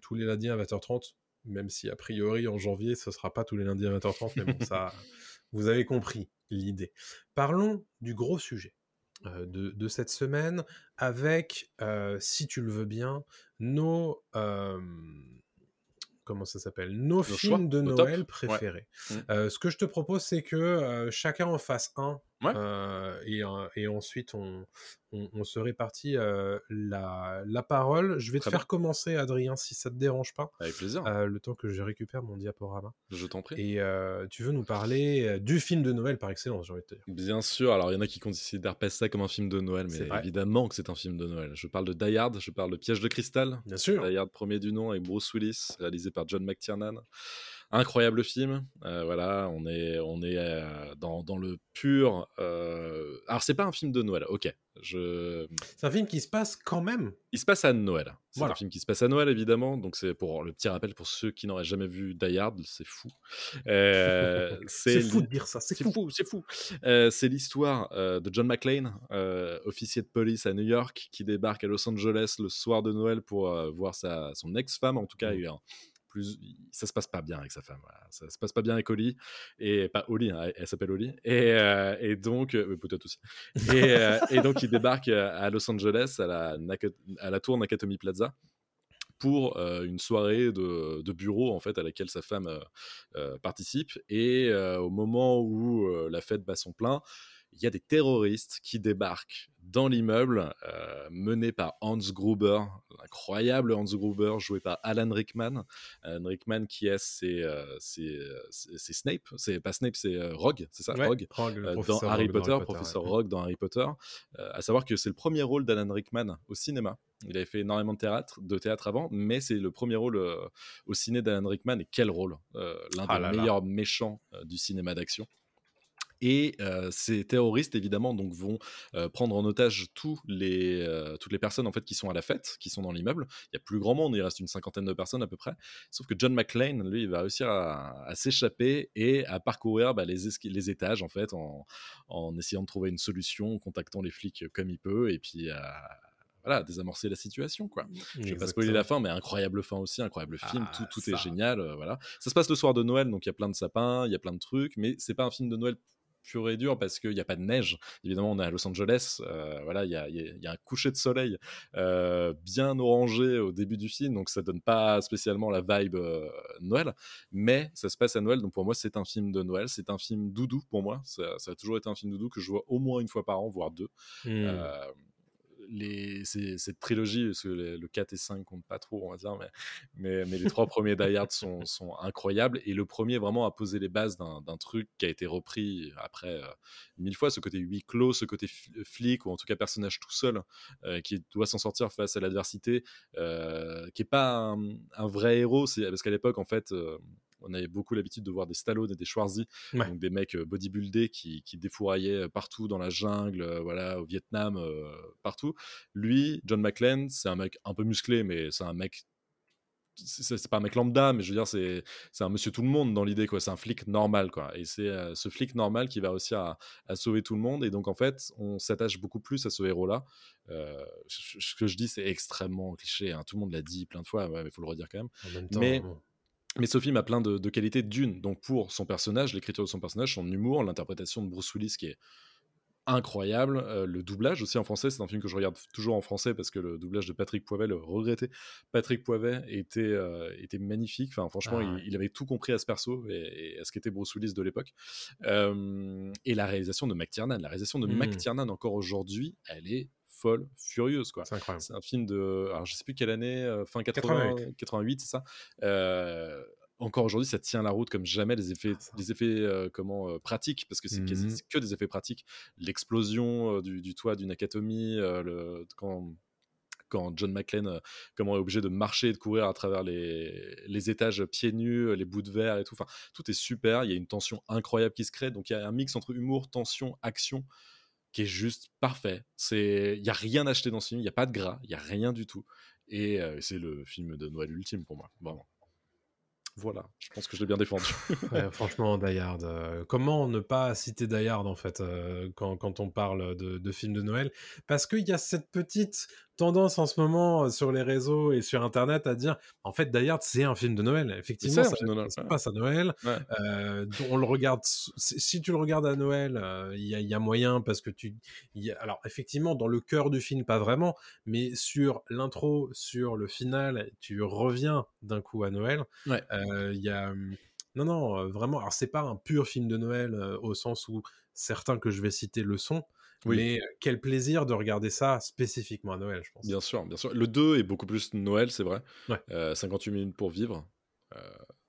tous les lundis à 20h30, même si, a priori, en janvier, ce sera pas tous les lundis à 20h30, mais bon, ça, vous avez compris l'idée. Parlons du gros sujet euh, de, de cette semaine, avec, euh, si tu le veux bien, nos... euh, comment ça s'appelle? Nos, films de. Noël préférés. Mm. Euh, ce que je te propose, c'est que euh, chacun en fasse un. Ouais. euh, et, euh, et ensuite, on, on, on se répartit euh, la, la parole. Je vais Très te faire commencer, Adrien, si ça te dérange pas, Avec plaisir. euh, le temps que je récupère mon diaporama. Je t'en prie. Et tu veux nous parler du film de Noël par excellence, j'ai envie de te dire. Bien sûr, alors il y en a qui considèrent pas ça comme un film de Noël, mais évidemment que c'est un film de Noël. Je parle de Die Hard, je parle de Piège de cristal, Bien sûr. Die Hard premier du nom avec Bruce Willis, réalisé par John McTiernan. Incroyable film, Euh, voilà, on est, on est euh, dans, dans le pur. euh, Alors c'est pas un film de Noël, ok. Je... C'est un film qui se passe quand même. Il se passe à Noël. C'est Voilà. un film qui se passe à Noël évidemment, donc c'est pour le petit rappel pour ceux qui n'auraient jamais vu Die Hard, c'est fou. Euh, C'est fou de dire ça, c'est fou. c'est fou. C'est l'histoire de John McClane, officier de police à New York, qui débarque à Los Angeles le soir de Noël pour voir sa, son ex-femme. En tout cas, Mm. il y a un- plus, ça se passe pas bien avec sa femme. Ça se passe pas bien avec Holly et pas Holly, hein, elle, elle s'appelle Holly. Et, euh, donc euh, peut-être aussi. Et, euh, et donc il débarque euh, à Los Angeles à la, tour Nakatomi Plaza pour une soirée de, bureau en fait à laquelle sa femme participe et au moment où la fête bat son plein il y a des terroristes qui débarquent dans l'immeuble euh, mené par Hans Gruber l'incroyable Hans Gruber joué par Alan Rickman Alan Rickman qui est c'est euh, c'est euh, c'est- Snape c'est pas Snape c'est euh, Rogue c'est ça Ouais, Rogue euh, dans professeur Harry Rogue dans Potter, professeur ouais. Rogue dans Harry Potter. Euh, à savoir que c'est le premier rôle d'Alan Rickman au cinéma. Il avait fait énormément de théâtre, de théâtre avant, mais c'est le premier rôle euh, au ciné d'Alan Rickman. Et quel rôle Euh, L'un Ah des là là. meilleurs méchants euh, du cinéma d'action. Et euh, ces terroristes, évidemment, donc, vont euh, prendre en otage tous les, euh, toutes les personnes en fait, qui sont à la fête, qui sont dans l'immeuble. Il y a plus grand monde, il reste une cinquantaine de personnes à peu près. Sauf que John McClane, lui, il va réussir à, à s'échapper et à parcourir bah, les, étages en fait, en, en essayant de trouver une solution, en contactant les flics comme il peut, et puis à voilà, désamorcer la situation. quoi. Je vais pas spoiler la fin, mais incroyable fin aussi, incroyable film, Ah, tout, est génial. euh, voilà. Ça se passe le soir de Noël, donc il y a plein de sapins, il y a plein de trucs, mais c'est pas un film de Noël pur et dur parce qu'il n'y a pas de neige. Évidemment, on est à Los Angeles, euh, voilà, il y a, y a- il y a un coucher de soleil euh, bien orangé au début du film, donc ça donne pas spécialement la vibe euh, Noël, mais ça se passe à Noël, donc pour moi c'est un film de Noël, c'est un film doudou pour moi, ça, ça a toujours été un film doudou que je vois au moins une fois par an, voire deux. Hmm. Euh, cette trilogie, parce que les- le 4 et 5 comptent pas trop, on va dire, mais, mais, les trois premiers Die Hard sont, sont incroyables. Et le premier, vraiment, a posé les bases d'un truc qui a été repris après euh, mille fois, ce côté huis clos, ce côté f- flic, ou en tout cas personnage tout seul, euh, qui doit s'en sortir face à l'adversité, euh, qui est pas un, un vrai héros, parce qu'à l'époque, en fait, euh, on avait beaucoup l'habitude de voir des Stallone et des Schwarzy, Ouais. donc des mecs euh, bodybuildés qui, qui défouraillaient partout dans la jungle, euh, voilà, au Vietnam, euh, partout. Lui, John McClane, c'est un mec un peu musclé, mais c'est un mec c'est pas un mec lambda, mais je veux dire, c'est c'est un monsieur tout le monde dans l'idée, quoi. C'est un flic normal, quoi. Et c'est euh, ce flic normal qui va réussir à, à sauver tout le monde. Et donc, en fait, on s'attache beaucoup plus à ce héros-là. Euh, ce que je dis, c'est extrêmement cliché. hein. Tout le monde l'a dit plein de fois, ouais, mais il faut le redire quand même. En même temps, Mais-. Mais ce film a plein de, de qualités d'une. Donc, pour son personnage, l'écriture de son personnage, son humour, l'interprétation de Bruce Willis qui est incroyable. euh, le doublage aussi en français, c'est un film que je regarde toujours en français parce que le doublage de Patrick Poivet, le regretté Patrick Poivet, était, euh, était magnifique. Enfin, franchement, Ah il, avait tout compris à ce perso et, et à ce qu'était Bruce Willis de l'époque. Euh, et la réalisation de McTiernan, la réalisation de Mm. McTiernan encore aujourd'hui, elle est folle, furieuse quoi. c'est incroyable. C'est un film de. Alors, je sais plus quelle année, euh, fin 80, 88. 88, c'est ça. Euh, encore aujourd'hui, ça tient la route comme jamais. Les effets, Ah, les effets euh, comment, euh, pratiques, parce que c'est c'est que des effets pratiques. L'explosion euh, du, du toit d'une euh, le, quand, quand John McClane comment, est obligé de marcher et de courir à travers les, les étages pieds nus, les bouts de verre et tout. Enfin, tout est super. Il y a une tension incroyable qui se crée. Donc, il y a un mix entre humour, tension, action qui est juste parfait. C'est, il y a rien à acheter dans ce film, il y a pas de gras, il y a rien du tout. Et c'est le film de Noël ultime pour moi. Voilà, je pense que je l'ai bien défendu. Franchement, euh, comment ne pas citer Die Hard en fait quand, quand on parle de, de films de Noël? Parce qu'il y a cette petite tendance en ce moment euh, sur les réseaux et sur Internet à dire en fait DieArd c'est un film de Noël. Effectivement, ça, Noël, se ouais. passe à Noël. Ouais. Euh, on le regarde. Si tu le regardes à Noël, euh, il y, a- il y a moyen parce que tu. y a- alors effectivement, dans le cœur du film, pas vraiment, mais sur l'intro, sur le final, tu reviens d'un coup à Noël. Ouais. Euh, Il y a. hum, Non, non, euh, vraiment. Alors, c'est pas un pur film de Noël euh, au sens où certains que je vais citer le sont, Oui. mais quel plaisir de regarder ça spécifiquement à Noël, je pense. Bien sûr, bien sûr. Le 2 est beaucoup plus Noël, c'est vrai. Ouais. Euh, 58 minutes pour vivre. Euh,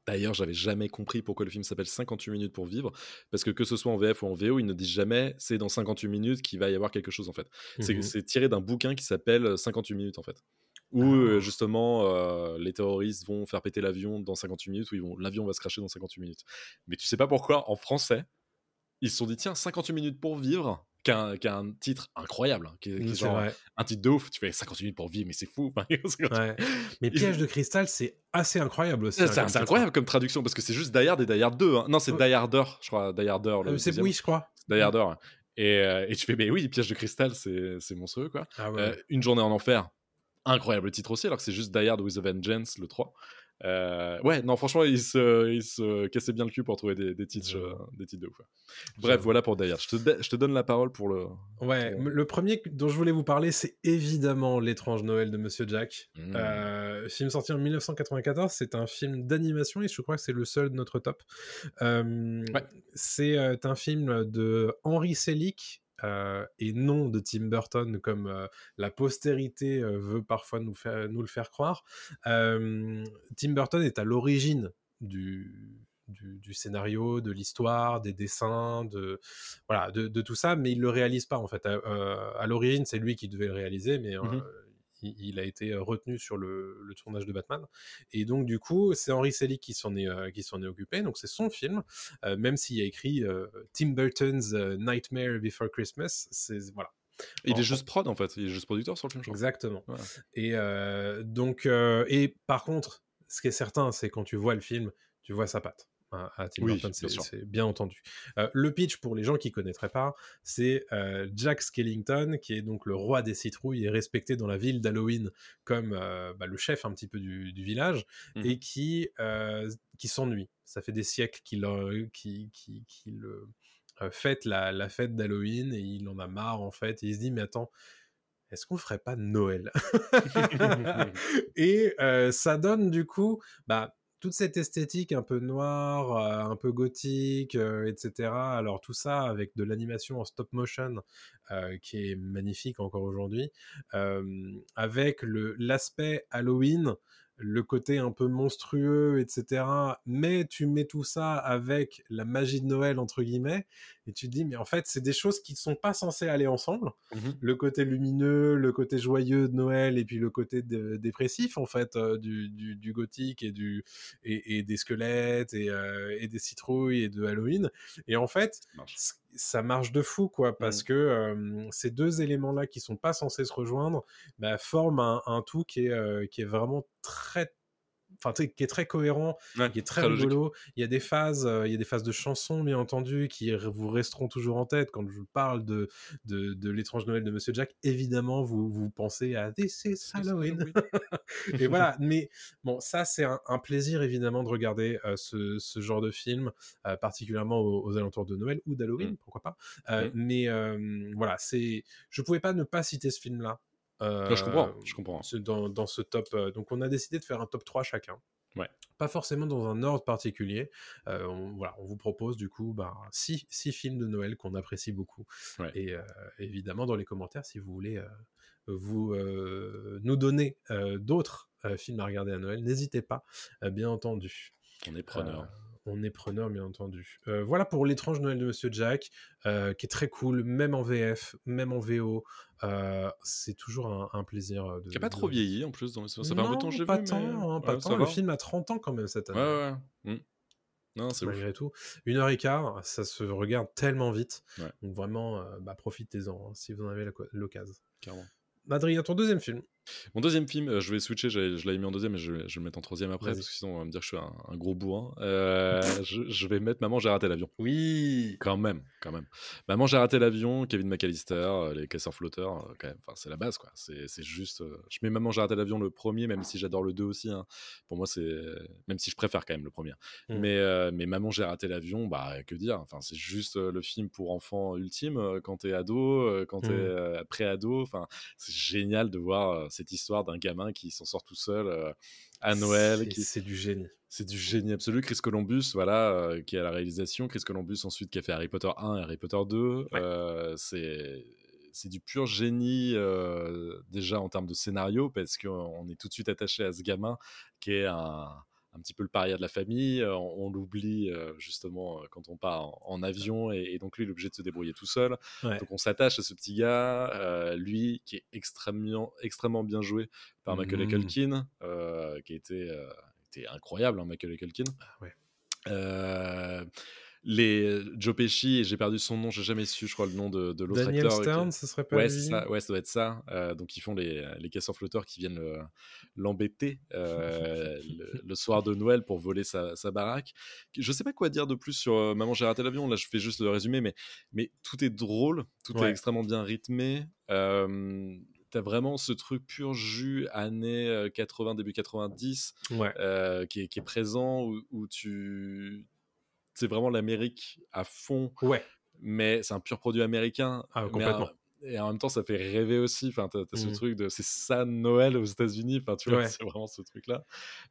D'ailleurs, j'avais jamais compris pourquoi le film s'appelle 58 minutes pour vivre, parce que que ce soit en VF ou en VO, ils ne disent jamais c'est dans 58 minutes qu'il va y avoir quelque chose en fait. C'est Mhm. c'est tiré d'un bouquin qui s'appelle 58 minutes en fait. Où Ah. euh, justement euh, les terroristes vont faire péter l'avion dans 58 minutes, où l'avion va se cracher dans 58 minutes. Mais tu sais pas pourquoi en français ils se sont dit tiens 58 minutes pour vivre, qu'un qu'un titre incroyable, hein, qui qui genre un titre de ouf. Tu fais 58 minutes pour vivre, mais c'est fou. Enfin, 58 Ouais. Mais Piège de cristal, c'est assez incroyable aussi. c'est hein, titre. incroyable comme traduction parce que c'est juste Die Hard et Die Hard 2. hein. Non, c'est Ouais. Die Harder, je crois. Die Harder. Le Euh, c'est oui, je crois. Die Harder. Et, euh, et tu fais, mais oui, Piège de cristal, c'est c'est monstrueux, quoi. Ah. Euh, Une journée en enfer. Incroyable titre aussi, alors que c'est juste Die Hard with a Vengeance, le 3. Euh, ouais, non, franchement, il se, il se cassait bien le cul pour trouver des, des titres, euh, des titres de ouf. Bref, voilà pour Hard. Je te, da- je te donne la parole pour le. Ouais, pour- le premier dont je voulais vous parler, c'est évidemment L'étrange Noël de Monsieur Jack. Mm. Euh, film sorti en 1994, c'est un film d'animation et je crois que c'est le seul de notre top. Euh, Ouais. C'est un film de Henry Selick euh, et non de Tim Burton comme euh, la postérité euh, veut parfois nous, faire, nous le faire croire. Tim Burton est à l'origine du, du, du scénario, de l'histoire, des dessins, de, voilà, de, de tout ça, mais il le réalise pas en fait. À, à l'origine, c'est lui qui devait le réaliser, mais Mhm. Il, il a été retenu sur le, le tournage de Batman. Et donc du coup, c'est Henry Selick qui s'en est qui s'en est occupé. Donc c'est son film, même s'il y a écrit Tim Burton's Nightmare Before Christmas. C'est voilà. Il est juste prod, en fait. Il est juste producteur sur le film, je crois. Exactement. Voilà. Et euh, donc, euh, et par contre, ce qui est certain, c'est quand tu vois le film, tu vois sa patte. Hein, à Tim Oui, Burton, c'est bien entendu. Euh, le pitch, pour les gens qui connaîtraient pas, c'est euh, Jack Skellington, qui est donc le roi des citrouilles et respecté dans la ville d'Halloween comme euh, bah, le chef un petit peu du, du village, Mhm. et qui, euh, qui s'ennuie. Ça fait des siècles qu'il fête la, la fête d'Halloween et il en a marre en fait. Et il se dit, mais attends, est-ce qu'on ferait pas Noël? Et euh, ça donne du coup bah, toute cette esthétique un peu noire, euh, un peu gothique, euh, etc. Alors tout ça avec de l'animation en stop motion euh, qui est magnifique encore aujourd'hui, avec le l'aspect Halloween, le côté un peu monstrueux, etc. Mais tu mets tout ça avec la magie de Noël entre guillemets, et tu te dis mais en fait c'est des choses qui ne sont pas censées aller ensemble Mhm. le côté lumineux, le côté joyeux de Noël et puis le côté dé- dépressif en fait euh, du, du, du gothique et du et, et des squelettes et, euh, et des citrouilles et de Halloween et en fait Ça marche. c- ça marche de fou quoi parce Mhm. que euh, ces deux éléments là qui sont pas censés se rejoindre bah, forment un, un tout qui est qui est vraiment très enfin, qui est très cohérent, Ouais, qui est très, très logique. rigolo. Il y a des phases, euh, il y a des phases de chansons, bien entendu, qui vous resteront toujours en tête. Quand je parle de, de, de l'étrange Noël de Monsieur Jack, évidemment, vous, vous pensez à This is Halloween. Et voilà, mais bon, ça, c'est un, un plaisir, évidemment, de regarder euh, ce, ce genre de film, euh, particulièrement aux, aux alentours de Noël ou d'Halloween, Mm. pourquoi pas. Euh, Mm. Mais voilà, c'est, je pouvais pas ne pas citer ce film-là. Je comprends, Euh, je comprends. Dans, dans ce top. euh, donc, on a décidé de faire un top 3 chacun. Ouais. Pas forcément dans un ordre particulier. Euh, on, voilà, on vous propose du coup bah, six, six films de Noël qu'on apprécie beaucoup. Ouais. Et euh, évidemment, dans les commentaires, si vous voulez euh, vous nous donner d'autres films à regarder à Noël, n'hésitez pas, bien entendu. On est preneur. On est preneur, bien entendu. Euh, voilà pour l'étrange Noël de Monsieur Jack, euh, qui est très cool, même en VF, même en VO. Euh, c'est toujours un, un plaisir. De, Qui a pas de- trop vieilli en plus dans les... Ça fait un peu de temps que j'ai pas vu. tant, mais... hein, pas ouais, tant. ça Le film a 30 ans quand même cette année. ouais. ouais. Mm. Non, c'est ouf. malgré tout. Une heure et quart, ça se regarde tellement vite. Ouais. Donc vraiment, bah, profitez-en hein, si vous en avez l'occasion. Adrien, ton deuxième film. Mon deuxième film, euh, je vais switcher, je l'avais mis en deuxième, mais je vais, je vais le mettre en troisième après, parce que sinon on va me dire que je suis un, un gros bourrin. Euh, je, je vais mettre Maman, j'ai raté l'avion. Oui. Quand même, quand même. Maman, j'ai raté l'avion, Kevin McAllister, euh, les casseurs flotteurs, quand même. Enfin, c'est la base, quoi. C'est juste. Je mets Maman, j'ai raté l'avion le premier, même si j'adore le 2 aussi. hein. Pour moi, c'est. Même si je préfère quand même le premier. Mm. Mais, euh, mais Maman, j'ai raté l'avion, bah, que dire. Enfin, c'est juste le film pour enfants ultime quand t'es ado, quand t'es Mm. pré-ado. Enfin, c'est génial de voir cette histoire d'un gamin qui s'en sort tout seul euh, à Noël, C'est- qui, C'est du génie. c'est du génie absolu. Chris Columbus, voilà, euh, qui est à la réalisation. Chris Columbus, ensuite, qui a fait Harry Potter 1 et Harry Potter 2. Euh, c'est. C'est du pur génie euh, déjà en termes de scénario parce qu'on est tout de suite attaché à ce gamin qui est un, un petit peu le paria de la famille. On, on l'oublie justement quand on part en, en avion et, et donc lui il est obligé de se débrouiller tout seul. Ouais. Donc on s'attache à ce petit gars, euh, lui qui est extrêmement, extrêmement bien joué par. Culkin, euh, qui était, euh, était incroyable, hein, Macaulay Culkin. Ah ouais. Euh, les Joe Pesci, et j'ai perdu son nom, j'ai jamais su, je crois, le nom de, de l'autre Daniel acteur. qui- Stern, ce serait pas Ouais, lui? ça, ouais, ça doit être ça. Euh, donc, ils font les, les casseurs flotteurs qui viennent le- l'embêter euh, le, le soir de Noël pour voler sa, sa baraque. Je sais pas quoi dire de plus sur euh, Maman, j'ai raté l'avion. Là, je fais juste le résumé, mais, mais tout est drôle, tout est extrêmement bien rythmé. Euh, T'as vraiment ce truc pur jus années euh, 80, début 90 Ouais. euh, qui, est, qui est présent où, où tu. C'est vraiment l'Amérique à fond Ouais. mais c'est un pur produit américain. Ah, complètement. Et en même temps, ça fait rêver aussi. Enfin, t'as, t'as ce Mhm. truc de c'est ça Noël aux États-Unis. Enfin, tu vois, Ouais. c'est vraiment ce truc-là.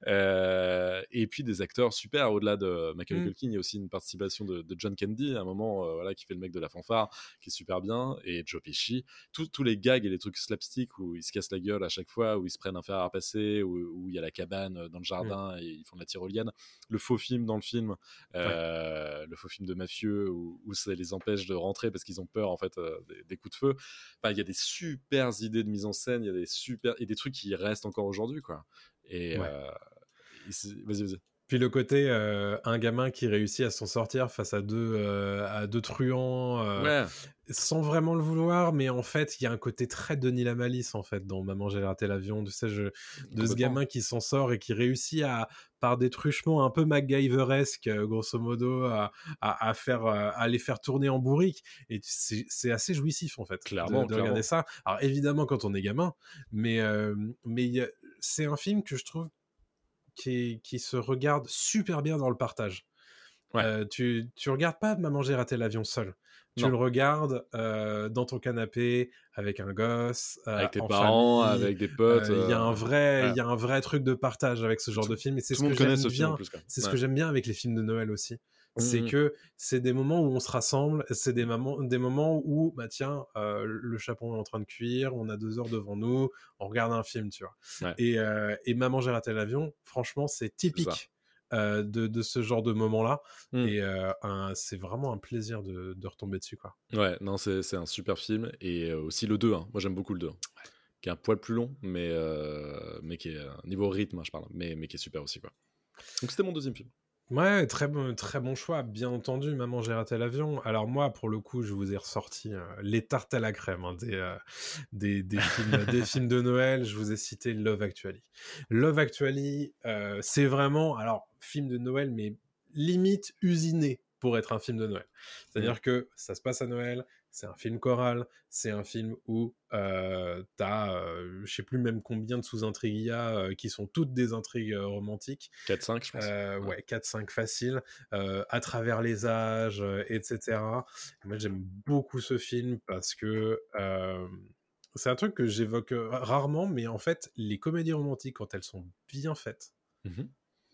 Euh, et puis des acteurs super. Au-delà de Macaulay Mhm. Culkin, il y a aussi une participation de, de John Candy à un moment, euh, voilà, qui fait le mec de la fanfare, qui est super bien. Et Joe Pesci. Tous- tous les gags et les trucs slapstick où ils se cassent la gueule à chaque fois, où ils se prennent un fer à repasser, où où il y a la cabane euh, dans le jardin et ils font de la tyrolienne. Le faux film dans le film, euh, le faux film de mafieux où, où ça les empêche de rentrer parce qu'ils ont peur en fait des, des coups de feu. Enfin, il y a des super idées de mise en scène, il y a des super et des trucs qui restent encore aujourd'hui quoi. Et Ouais. euh, et vas-y vas-y. Puis le côté euh, un gamin qui réussit à s'en sortir face à deux euh, à deux truands euh, Ouais. sans vraiment le vouloir, mais en fait il y a un côté très Denis la malice en fait dans Maman j'ai raté l'avion, tu sais, je, de ce gamin qui s'en sort et qui réussit à par des truchements un peu MacGyveresque euh, grosso modo à, à, à faire à les faire tourner en bourrique et c'est assez jouissif en fait Clairement, de, regarder clairement. ça. Alors évidemment quand on est gamin, mais mais c'est un film que je trouve qui, se regarde super bien dans le partage. Ouais. Euh, tu, tu regardes pas Maman j'ai raté l'avion seul. Tu Non. le regardes euh, dans ton canapé avec un gosse, euh, Avec tes en parents, famille. avec des potes. Il y a un vrai, il ouais. y a un vrai truc de partage avec ce genre de film et c'est ce que j'aime bien. C'est ce Ouais. que j'aime bien avec les films de Noël aussi. C'est Mhm. que c'est des moments où on se rassemble, c'est des moments, des moments où, bah tiens, euh, le chapon est en train de cuire, on a deux heures devant nous, on regarde un film, tu vois. Ouais. Et, euh, et Maman j'ai raté l'avion, franchement, c'est typique euh, de, de ce genre de moment-là. Mm. Et euh, c'est vraiment un plaisir de, de retomber dessus, quoi. Ouais, non, c'est un super film. Et aussi le 2, hein. moi j'aime beaucoup le 2. hein. Qui est un poil plus long, mais, euh, mais qui est niveau rythme, hein, je parle, mais, mais qui est super aussi. Quoi. Donc c'était mon deuxième film. Ouais, très bon, très bon choix, bien entendu. Maman, j'ai raté l'avion. Alors moi, pour le coup, je vous ai ressorti euh, les tartes à la crème hein, des, euh, des, des films, des films de Noël. Je vous ai cité Love Actually. Love Actually, euh, c'est vraiment, alors film de Noël, mais limite usiné pour être un film de Noël. C'est-à-dire que ça se passe à Noël, c'est un film choral, c'est un film où euh, t'as, euh, je sais plus même combien de sous-intrigues il y a, euh, qui sont toutes des intrigues romantiques. 4-5, je pense. Ouais, 4-5 faciles, euh, à travers les âges, etc. Et moi, j'aime beaucoup ce film parce que c'est un truc que j'évoque rarement, mais en fait, les comédies romantiques, quand elles sont bien faites, Mhm.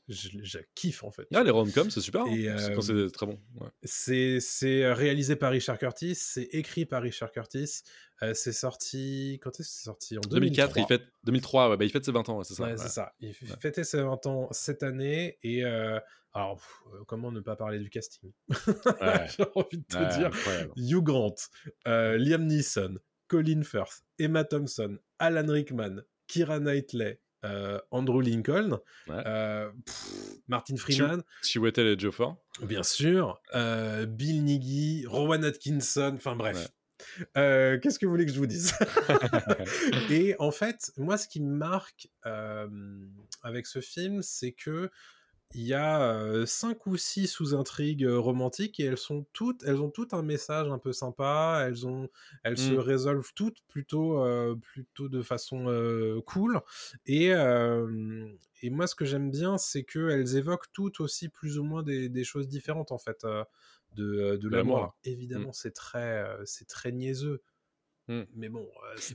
Je, je kiffe en fait. Ah, les rom-coms, c'est super. hein. Et, euh, c'est très bon. ouais. C'est c'est réalisé par Richard Curtis, c'est écrit par Richard Curtis, euh, c'est sorti. Quand est-ce que c'est sorti? En 2004, 2003. il fête 2003, ouais, bah, il fête ses 20 ans, ouais, c'est ça. Ouais, c'est ça. Il fêtait ses 20 ans cette année et euh, alors pff, euh, comment ne pas parler du casting? J'ai envie de te dire incroyable. Hugh Grant, euh, Liam Neeson, Colin Firth, Emma Thompson, Alan Rickman, Kira Knightley, euh, Andrew Lincoln, Ouais. euh, pff, Martin Freeman, Chiwetel et Geoffrey. bien sûr, euh, Bill Nighy, Rowan Atkinson, enfin bref. Qu'est-ce que vous voulez que je vous dise? Et en fait, moi, ce qui me marque avec ce film, c'est que il y a cinq ou six sous-intrigues romantiques et elles sont toutes, elles ont toutes un message un peu sympa. Elles ont, elles se Mm. résolvent toutes plutôt, euh, plutôt de façon euh, cool. Et euh, et moi, ce que j'aime bien, c'est que elles évoquent toutes aussi plus ou moins des, des choses différentes en fait de, de l'amour. Alors, Évidemment, c'est très, c'est très niaiseux. Mm. Mais bon,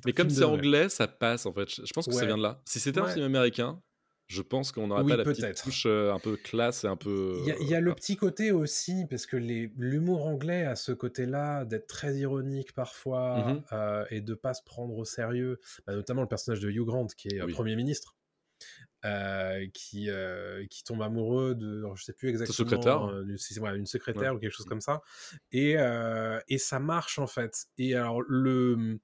Mais comme film c'est anglais, ça passe en fait. Je pense que ça vient de là. Si c'était un film américain, je pense qu'on n'aurait Oui, pas la petite touche euh, un peu classe et un peu. Il y a, y a le euh, petit côté aussi, parce que l'humour anglais a ce côté-là d'être très ironique parfois Mhm. euh, et de pas se prendre au sérieux, Bah, notamment le personnage de Hugh Grant qui est euh, Oui. Premier ministre. euh, qui, euh, qui tombe amoureux de, je sais plus exactement, secrétaire. euh, c'est- ouais, une secrétaire ou quelque chose comme ça, et, euh, et ça marche en fait. Et alors le,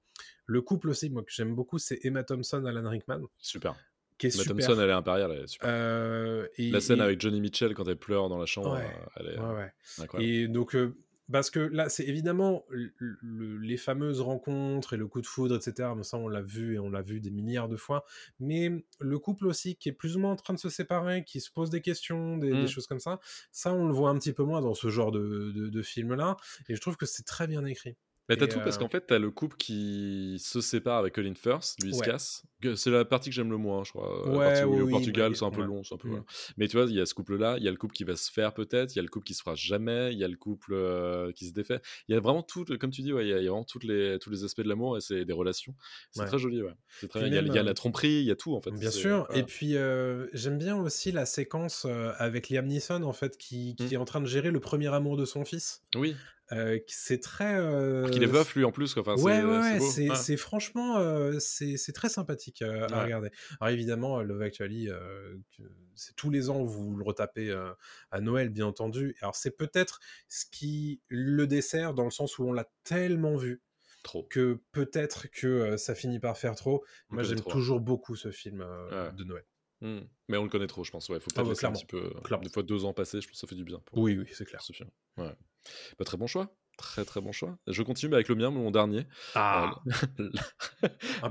le couple aussi, moi que j'aime beaucoup, c'est Emma Thompson, Alan Rickman, Super. Qui est Emma super. Thompson, elle est impériale, elle est super. Euh, et- la scène et- avec Johnny Mitchell quand elle pleure dans la chambre, Ouais. euh, elle est ouais, incroyable. Et donc, euh, parce que là, c'est évidemment le- le- les fameuses rencontres et le coup de foudre, etc. Mais ça, on l'a vu et on l'a vu des milliards de fois. Mais le couple aussi, qui est plus ou moins en train de se séparer, qui se pose des questions, des, des Mm. choses comme ça, ça, on le voit un petit peu moins dans ce genre de, de, de film-là. Et je trouve que c'est très bien écrit. Mais t'as tout parce euh, qu'en fait, t'as le couple qui se sépare avec Colin Firth, lui il se casse. C'est la partie que j'aime le moins, je crois. La Ouais, partie où il est oui, au oui, Portugal, bah, c'est un peu ouais. long, un peu. Mm. voilà. Mais tu vois, il y a ce couple-là, il y a le couple qui va se faire peut-être, il y a le couple qui se fera jamais, il y a le couple euh, qui se défait. Il y a vraiment tout, comme tu dis, il y a, il y a vraiment toutes les, tous les aspects de l'amour et c'est des relations. C'est très joli, ouais. Très. Il y a- même, il y, a euh, la tromperie, il y a tout en fait. Bien sûr. voilà. Et puis, euh, j'aime bien aussi la séquence avec Liam Neeson, en fait, qui, qui est en train de gérer le premier amour de son fils. Oui, Euh, c'est très. euh, qu'il est veuf lui en plus. quoi. Enfin, ouais, c'est- ouais, c'est ouais, franchement, euh, c'est très sympathique euh, à regarder. Alors évidemment, euh, Love Actually, euh, c'est tous les ans vous le retapez euh, à Noël, bien entendu. Alors c'est peut-être ce qui le dessert dans le sens où on l'a tellement vu Trop. que peut-être que euh, ça finit par faire trop. On Moi, j'aime toujours beaucoup ce film euh, Ouais. de Noël. Hmm. Mais on le connaît trop, je pense. Ouais, faut Ah peut-être ouais, laisser un petit peu. euh, clairement. Des fois, deux ans passés, je pense que ça fait du bien. Pour, Oui, oui, c'est clair. ce film. Ouais. Bah, très bon choix. Très très bon choix. Je continue avec le mien, mon dernier. Ah, Euh,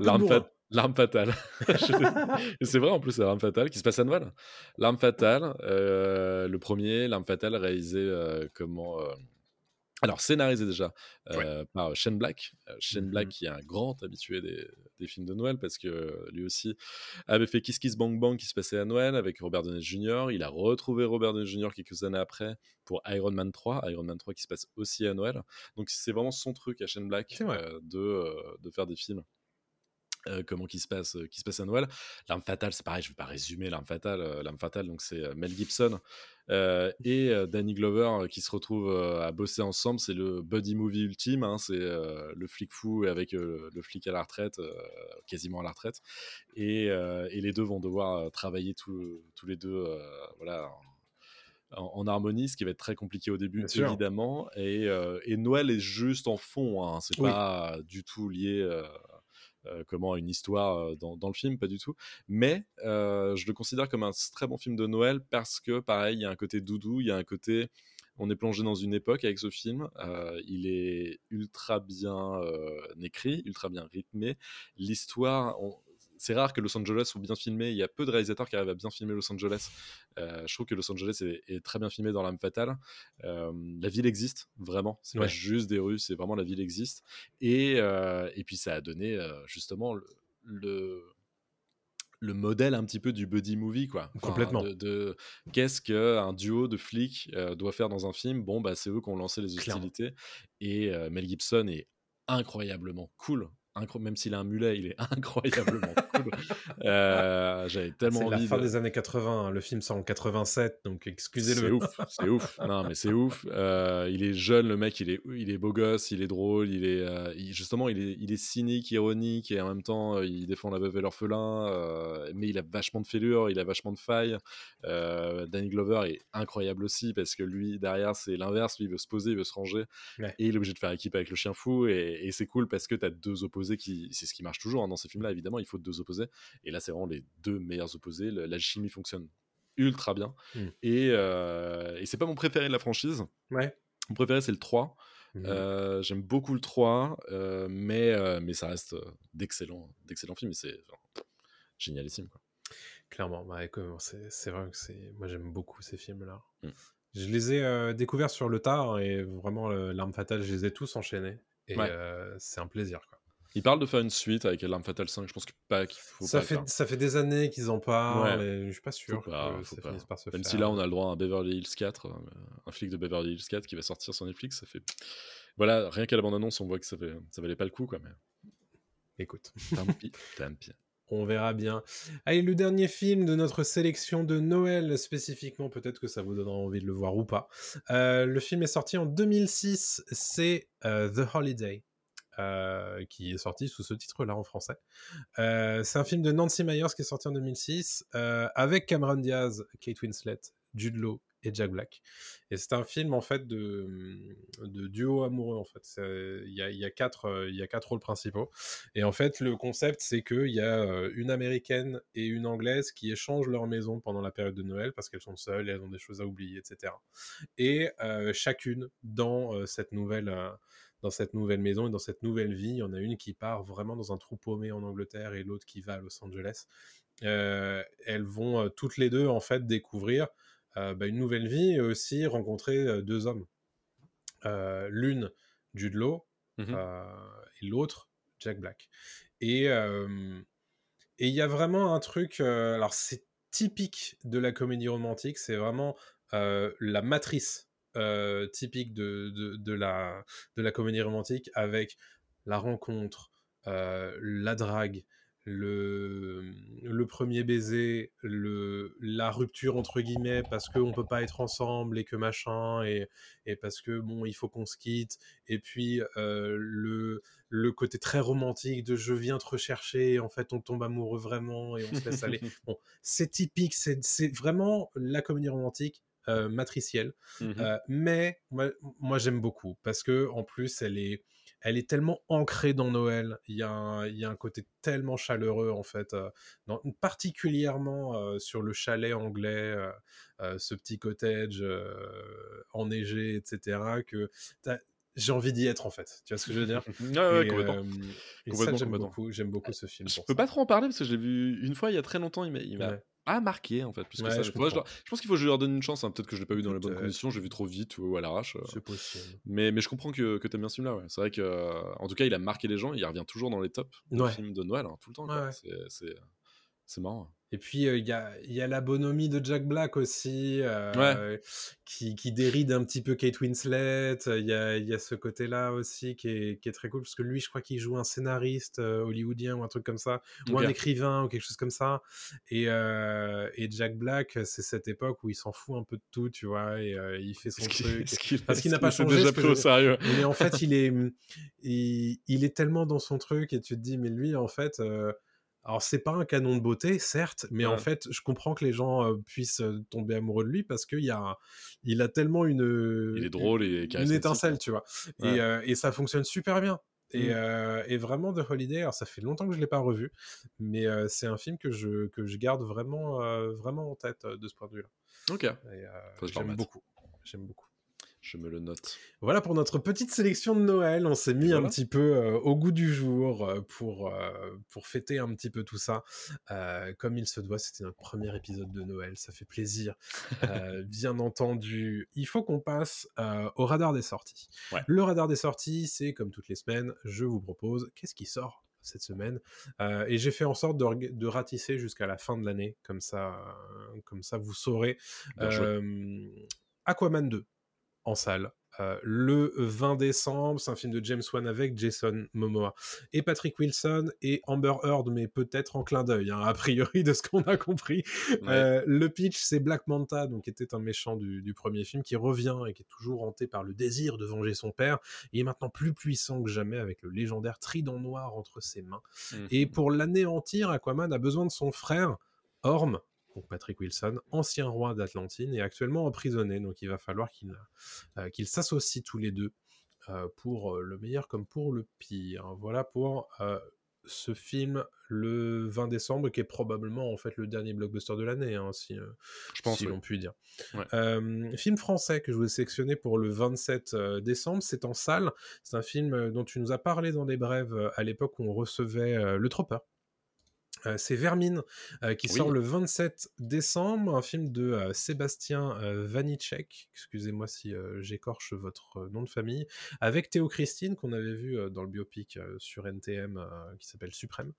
L'arme fatale. C'est vrai en plus, c'est l'arme fatale qui se passe à Noël. L'arme fatale, euh, le premier, l'arme fatale réalisé euh, comment euh, alors scénarisé déjà euh, par Shane Black. Euh, Shane. Black qui est un grand habitué des, des films de Noël parce que lui aussi avait fait Kiss Kiss Bang Bang qui se passait à Noël avec Robert Downey Jr. Il a retrouvé Robert Downey Jr. quelques années après pour Iron Man 3, Iron Man 3 qui se passe aussi à Noël. Donc c'est vraiment son truc à Shane Black euh, de, euh, de faire des films euh, comment qui se passe euh, qui se passe à Noël l'arme fatale c'est pareil je vais pas résumer l'arme fatale euh, l'arme fatale donc c'est Mel Gibson euh, et Danny Glover qui se retrouvent à bosser ensemble c'est le buddy movie ultime hein, c'est euh, le flic fou avec le flic à la retraite quasiment à la retraite et, et les deux vont devoir travailler tous tous les deux voilà en, en harmonie, ce qui va être très compliqué au début, Bien évidemment. Et, et Noël est juste en fond, hein, c'est Oui. pas du tout lié comment une histoire euh, dans, le film, pas du tout. Mais euh, je le considère comme un très bon film de Noël parce que, pareil, il y a un côté doudou, il y a un côté. On est plongé dans une époque avec ce film. Euh, il est ultra bien euh, écrit, ultra bien rythmé. L'histoire, c'est rare que Los Angeles soit bien filmé. Il y a peu de réalisateurs qui arrivent à bien filmer Los Angeles. Euh, je trouve que Los Angeles est, est très bien filmé dans l'âme fatale. Euh, la ville existe vraiment. C'est Ouais. pas juste des rues, c'est vraiment la ville existe. Et, euh, et puis ça a donné justement le, le le modèle un petit peu du buddy movie quoi Enfin, Complètement. de, de- qu'est-ce qu'un duo de flics euh, doit faire dans un film bon bah c'est eux qui ont lancé les Clairement. hostilités et euh, Mel Gibson est incroyablement cool même s'il a un mulet il est incroyablement cool Euh, j'avais tellement C'est la envie fin de... des années 80. hein. Le film sort en 87, donc C'est excusez-le. ouf, c'est ouf. Non, mais c'est ouf. Euh, il est jeune, le mec, il est, il est beau gosse, il est drôle, il est, euh, il- justement, il est, il est cynique, ironique, et en même temps, il défend la veuve et l'orphelin. mais il a vachement de fêlures, il a vachement de failles. Danny Glover est incroyable aussi parce que lui, derrière, c'est l'inverse. Lui, il veut se poser, il veut se ranger, Ouais. et il est obligé de faire équipe avec le chien fou. Et, et c'est cool parce que tu as deux opposés qui, c'est ce qui marche toujours hein, dans ces films-là. Évidemment, il faut deux opposés. Et là, c'est vraiment les deux meilleurs opposés. La chimie fonctionne ultra bien. Mm. Et, euh, et c'est pas mon préféré de la franchise. Ouais. Mon préféré, c'est le 3. Mhm. Euh, J'aime beaucoup le 3, euh, mais, mais ça reste d'excellents d'excellents films. C'est enfin, génialissime. Quoi. Clairement, bah, c'est vrai que c'est. Moi, j'aime beaucoup ces films-là. Mm. Je les ai découverts sur le tard et vraiment, l'arme fatale, je les ai tous enchaînés. Et Ouais. c'est un plaisir. Quoi. Il parle de faire une suite avec L'Arme Fatale 5. Je pense que pas qu'il faut Ça pas fait, faire. ça fait des années qu'ils en parlent Ouais. et je suis pas sûr Faut pas, que faut ça pas. finisse par se Même faire. si là, on a le droit à un Beverly Hills 4, euh, un flic de Beverly Hills 4 qui va sortir sur Netflix. Ça fait. Voilà, rien qu'à la bande-annonce, on voit que ça, fait, ça valait pas le coup. Quoi, mais Écoute, tant pis, tant pis. on verra bien. Allez, le dernier film de notre sélection de Noël spécifiquement, peut-être que ça vous donnera envie de le voir ou pas. Euh, le film est sorti en 2006, c'est euh, The Holiday. Euh, qui est sorti sous ce titre-là en français. Euh, c'est un film de Nancy Myers qui est sorti en 2006 euh, avec Cameron Diaz, Kate Winslet, Jude Law et Jack Black. Et c'est un film en fait de, duo amoureux en fait. Euh, il y a quatre rôles principaux. Et en fait le concept c'est qu'il y a une américaine et une anglaise qui échangent leur maison pendant la période de Noël parce qu'elles sont seules et elles ont des choses à oublier, etc. Et chacune dans cette nouvelle dans cette nouvelle maison et dans cette nouvelle vie, il y en a une qui part vraiment dans un trou paumé en Angleterre et l'autre qui va à Los Angeles. Euh, elles vont euh, toutes les deux en fait découvrir euh, bah, une nouvelle vie et aussi rencontrer deux hommes. L'une, Jude Law, euh, et l'autre, Jack Black. Et et il y a vraiment un truc, alors c'est typique de la comédie romantique, c'est vraiment la matrice euh, typique de, de, de la, de la comédie romantique avec la rencontre, euh, la drague, le, le premier baiser, le, la rupture entre guillemets parce qu'on peut pas être ensemble et que machin et, et parce que bon il faut qu'on se quitte et puis euh, le, le côté très romantique de je viens te rechercher et en fait on tombe amoureux vraiment et on se laisse aller. Bon c'est typique c'est vraiment la comédie romantique euh, matricielle Mhm. euh, mais moi, moi, j'aime beaucoup parce que en plus elle est elle est tellement ancrée dans Noël il y a un, il y a un côté tellement chaleureux en fait euh, dans- particulièrement sur le chalet anglais ce petit cottage enneigé etc que j'ai envie d'y être en fait tu vois ce que je veux dire? Ouais, ouais, et, complètement. euh, et ça j'aime beaucoup j'aime beaucoup ce film Je peux ça. pas trop en parler parce que je l'ai vu une fois il y a très longtemps. Il m'a il m'a Ouais. Pas marqué en fait. Plus que Ouais, ça. je je, comprends. leur- je pense qu'il faut que je leur donne une chance. hein. Peut-être que je l'ai pas vu dans les bonnes conditions. J'ai vu trop vite ou à l'arrache. euh. c'est possible Mais, mais je comprends que, que t'aimes bien ce film-là. Ouais. C'est vrai que, euh, en tout cas, il a marqué les gens. Il revient toujours dans les tops de Ouais. films de Noël hein, tout le temps. C'est- marrant. Et puis, euh, il y, a, y a la bonhomie de Jack Black aussi, euh, qui, qui déride un petit peu Kate Winslet. Il y a, il y a ce côté-là aussi qui est, qui est très cool, parce que lui, je crois qu'il joue un scénariste hollywoodien ou un truc comme ça, ou un écrivain ou quelque chose comme ça. Et, et Jack Black, c'est cette époque où il s'en fout un peu de tout, tu vois, et il fait son truc. Parce qu'il n'a pas changé, déjà pris au sérieux? Mais en fait, il est, il, il est tellement dans son truc et tu te dis, mais lui, en fait, alors c'est pas un canon de beauté, certes, mais en fait, je comprends que les gens euh, puissent tomber amoureux de lui parce qu'il a, il a tellement une, Il est drôle et une étincelle, tu vois? Ouais. Et, euh, et ça fonctionne super bien. Et, Mm. euh, et vraiment, The Holiday, alors ça fait longtemps que je l'ai pas revu, mais euh, c'est un film que je, que je garde vraiment, euh, vraiment en tête de ce point de vue-là. Ok, J'aime beaucoup. J'aime beaucoup. Je me le note. Voilà pour notre petite sélection de Noël. On s'est mis un petit peu euh, au goût du jour euh, pour, euh, pour fêter un petit peu tout ça. Comme il se doit, c'était notre premier épisode de Noël. Ça fait plaisir. Bien entendu, il faut qu'on passe au radar des sorties. Ouais. Le radar des sorties, c'est comme toutes les semaines, je vous propose qu'est-ce qui sort cette semaine Euh, et j'ai fait en sorte de, ratisser jusqu'à la fin de l'année comme ça euh, comme ça vous saurez euh, Aquaman 2 en salle. euh, le 20 décembre, c'est un film de James Wan avec Jason Momoa et Patrick Wilson et Amber Heard, mais peut-être en clin d'œil, hein, a priori de ce qu'on a compris. Ouais. Euh, le pitch, c'est Black Manta, donc qui était un méchant du, du premier film, qui revient et qui est toujours hanté par le désir de venger son père. Il est maintenant plus puissant que jamais avec le légendaire trident noir entre ses mains. Mhm. Et pour l'anéantir, Aquaman a besoin de son frère, Orm, donc Patrick Wilson, ancien roi d'Atlantine et actuellement emprisonné. Donc il va falloir qu'ils euh, s'associent tous les deux euh, pour euh, le meilleur comme pour le pire. Voilà pour euh, ce film le 20 décembre, qui est probablement en fait le dernier blockbuster de l'année, hein, si, je pense. si oui. l'on peut dire. Ouais. Euh, film français que je vous ai sélectionné pour le 27 euh, décembre, c'est en salle. C'est un film dont tu nous as parlé dans les brèves à l'époque où on recevait euh, le Tropper. Euh, c'est Vermine euh, qui Oui. sort le 27 décembre, un film de euh, Sébastien Vanitschek, excusez-moi si j'écorche votre nom de famille, avec Théo Christine qu'on avait vu dans le biopic sur NTM qui s'appelle Suprême.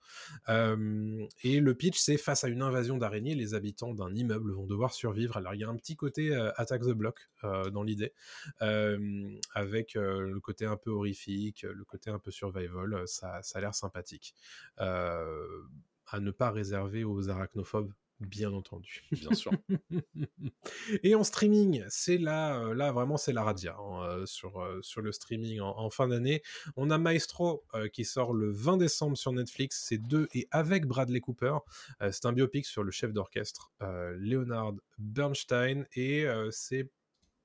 Et le pitch, c'est face à une invasion d'araignées, les habitants d'un immeuble vont devoir survivre. Alors il y a un petit côté Attack the Block dans l'idée, avec le côté un peu horrifique, le côté un peu survival, ça, ça a l'air sympathique. Euh, à ne pas réserver aux arachnophobes, bien entendu. Bien sûr. Et en streaming, c'est là, euh, là vraiment c'est la radia hein, euh, sur, euh, sur le streaming en, en fin d'année. On a Maestro euh, qui sort le 20 décembre sur Netflix, c'est deux et avec Bradley Cooper. Euh, c'est un biopic sur le chef d'orchestre euh, Leonard Bernstein et c'est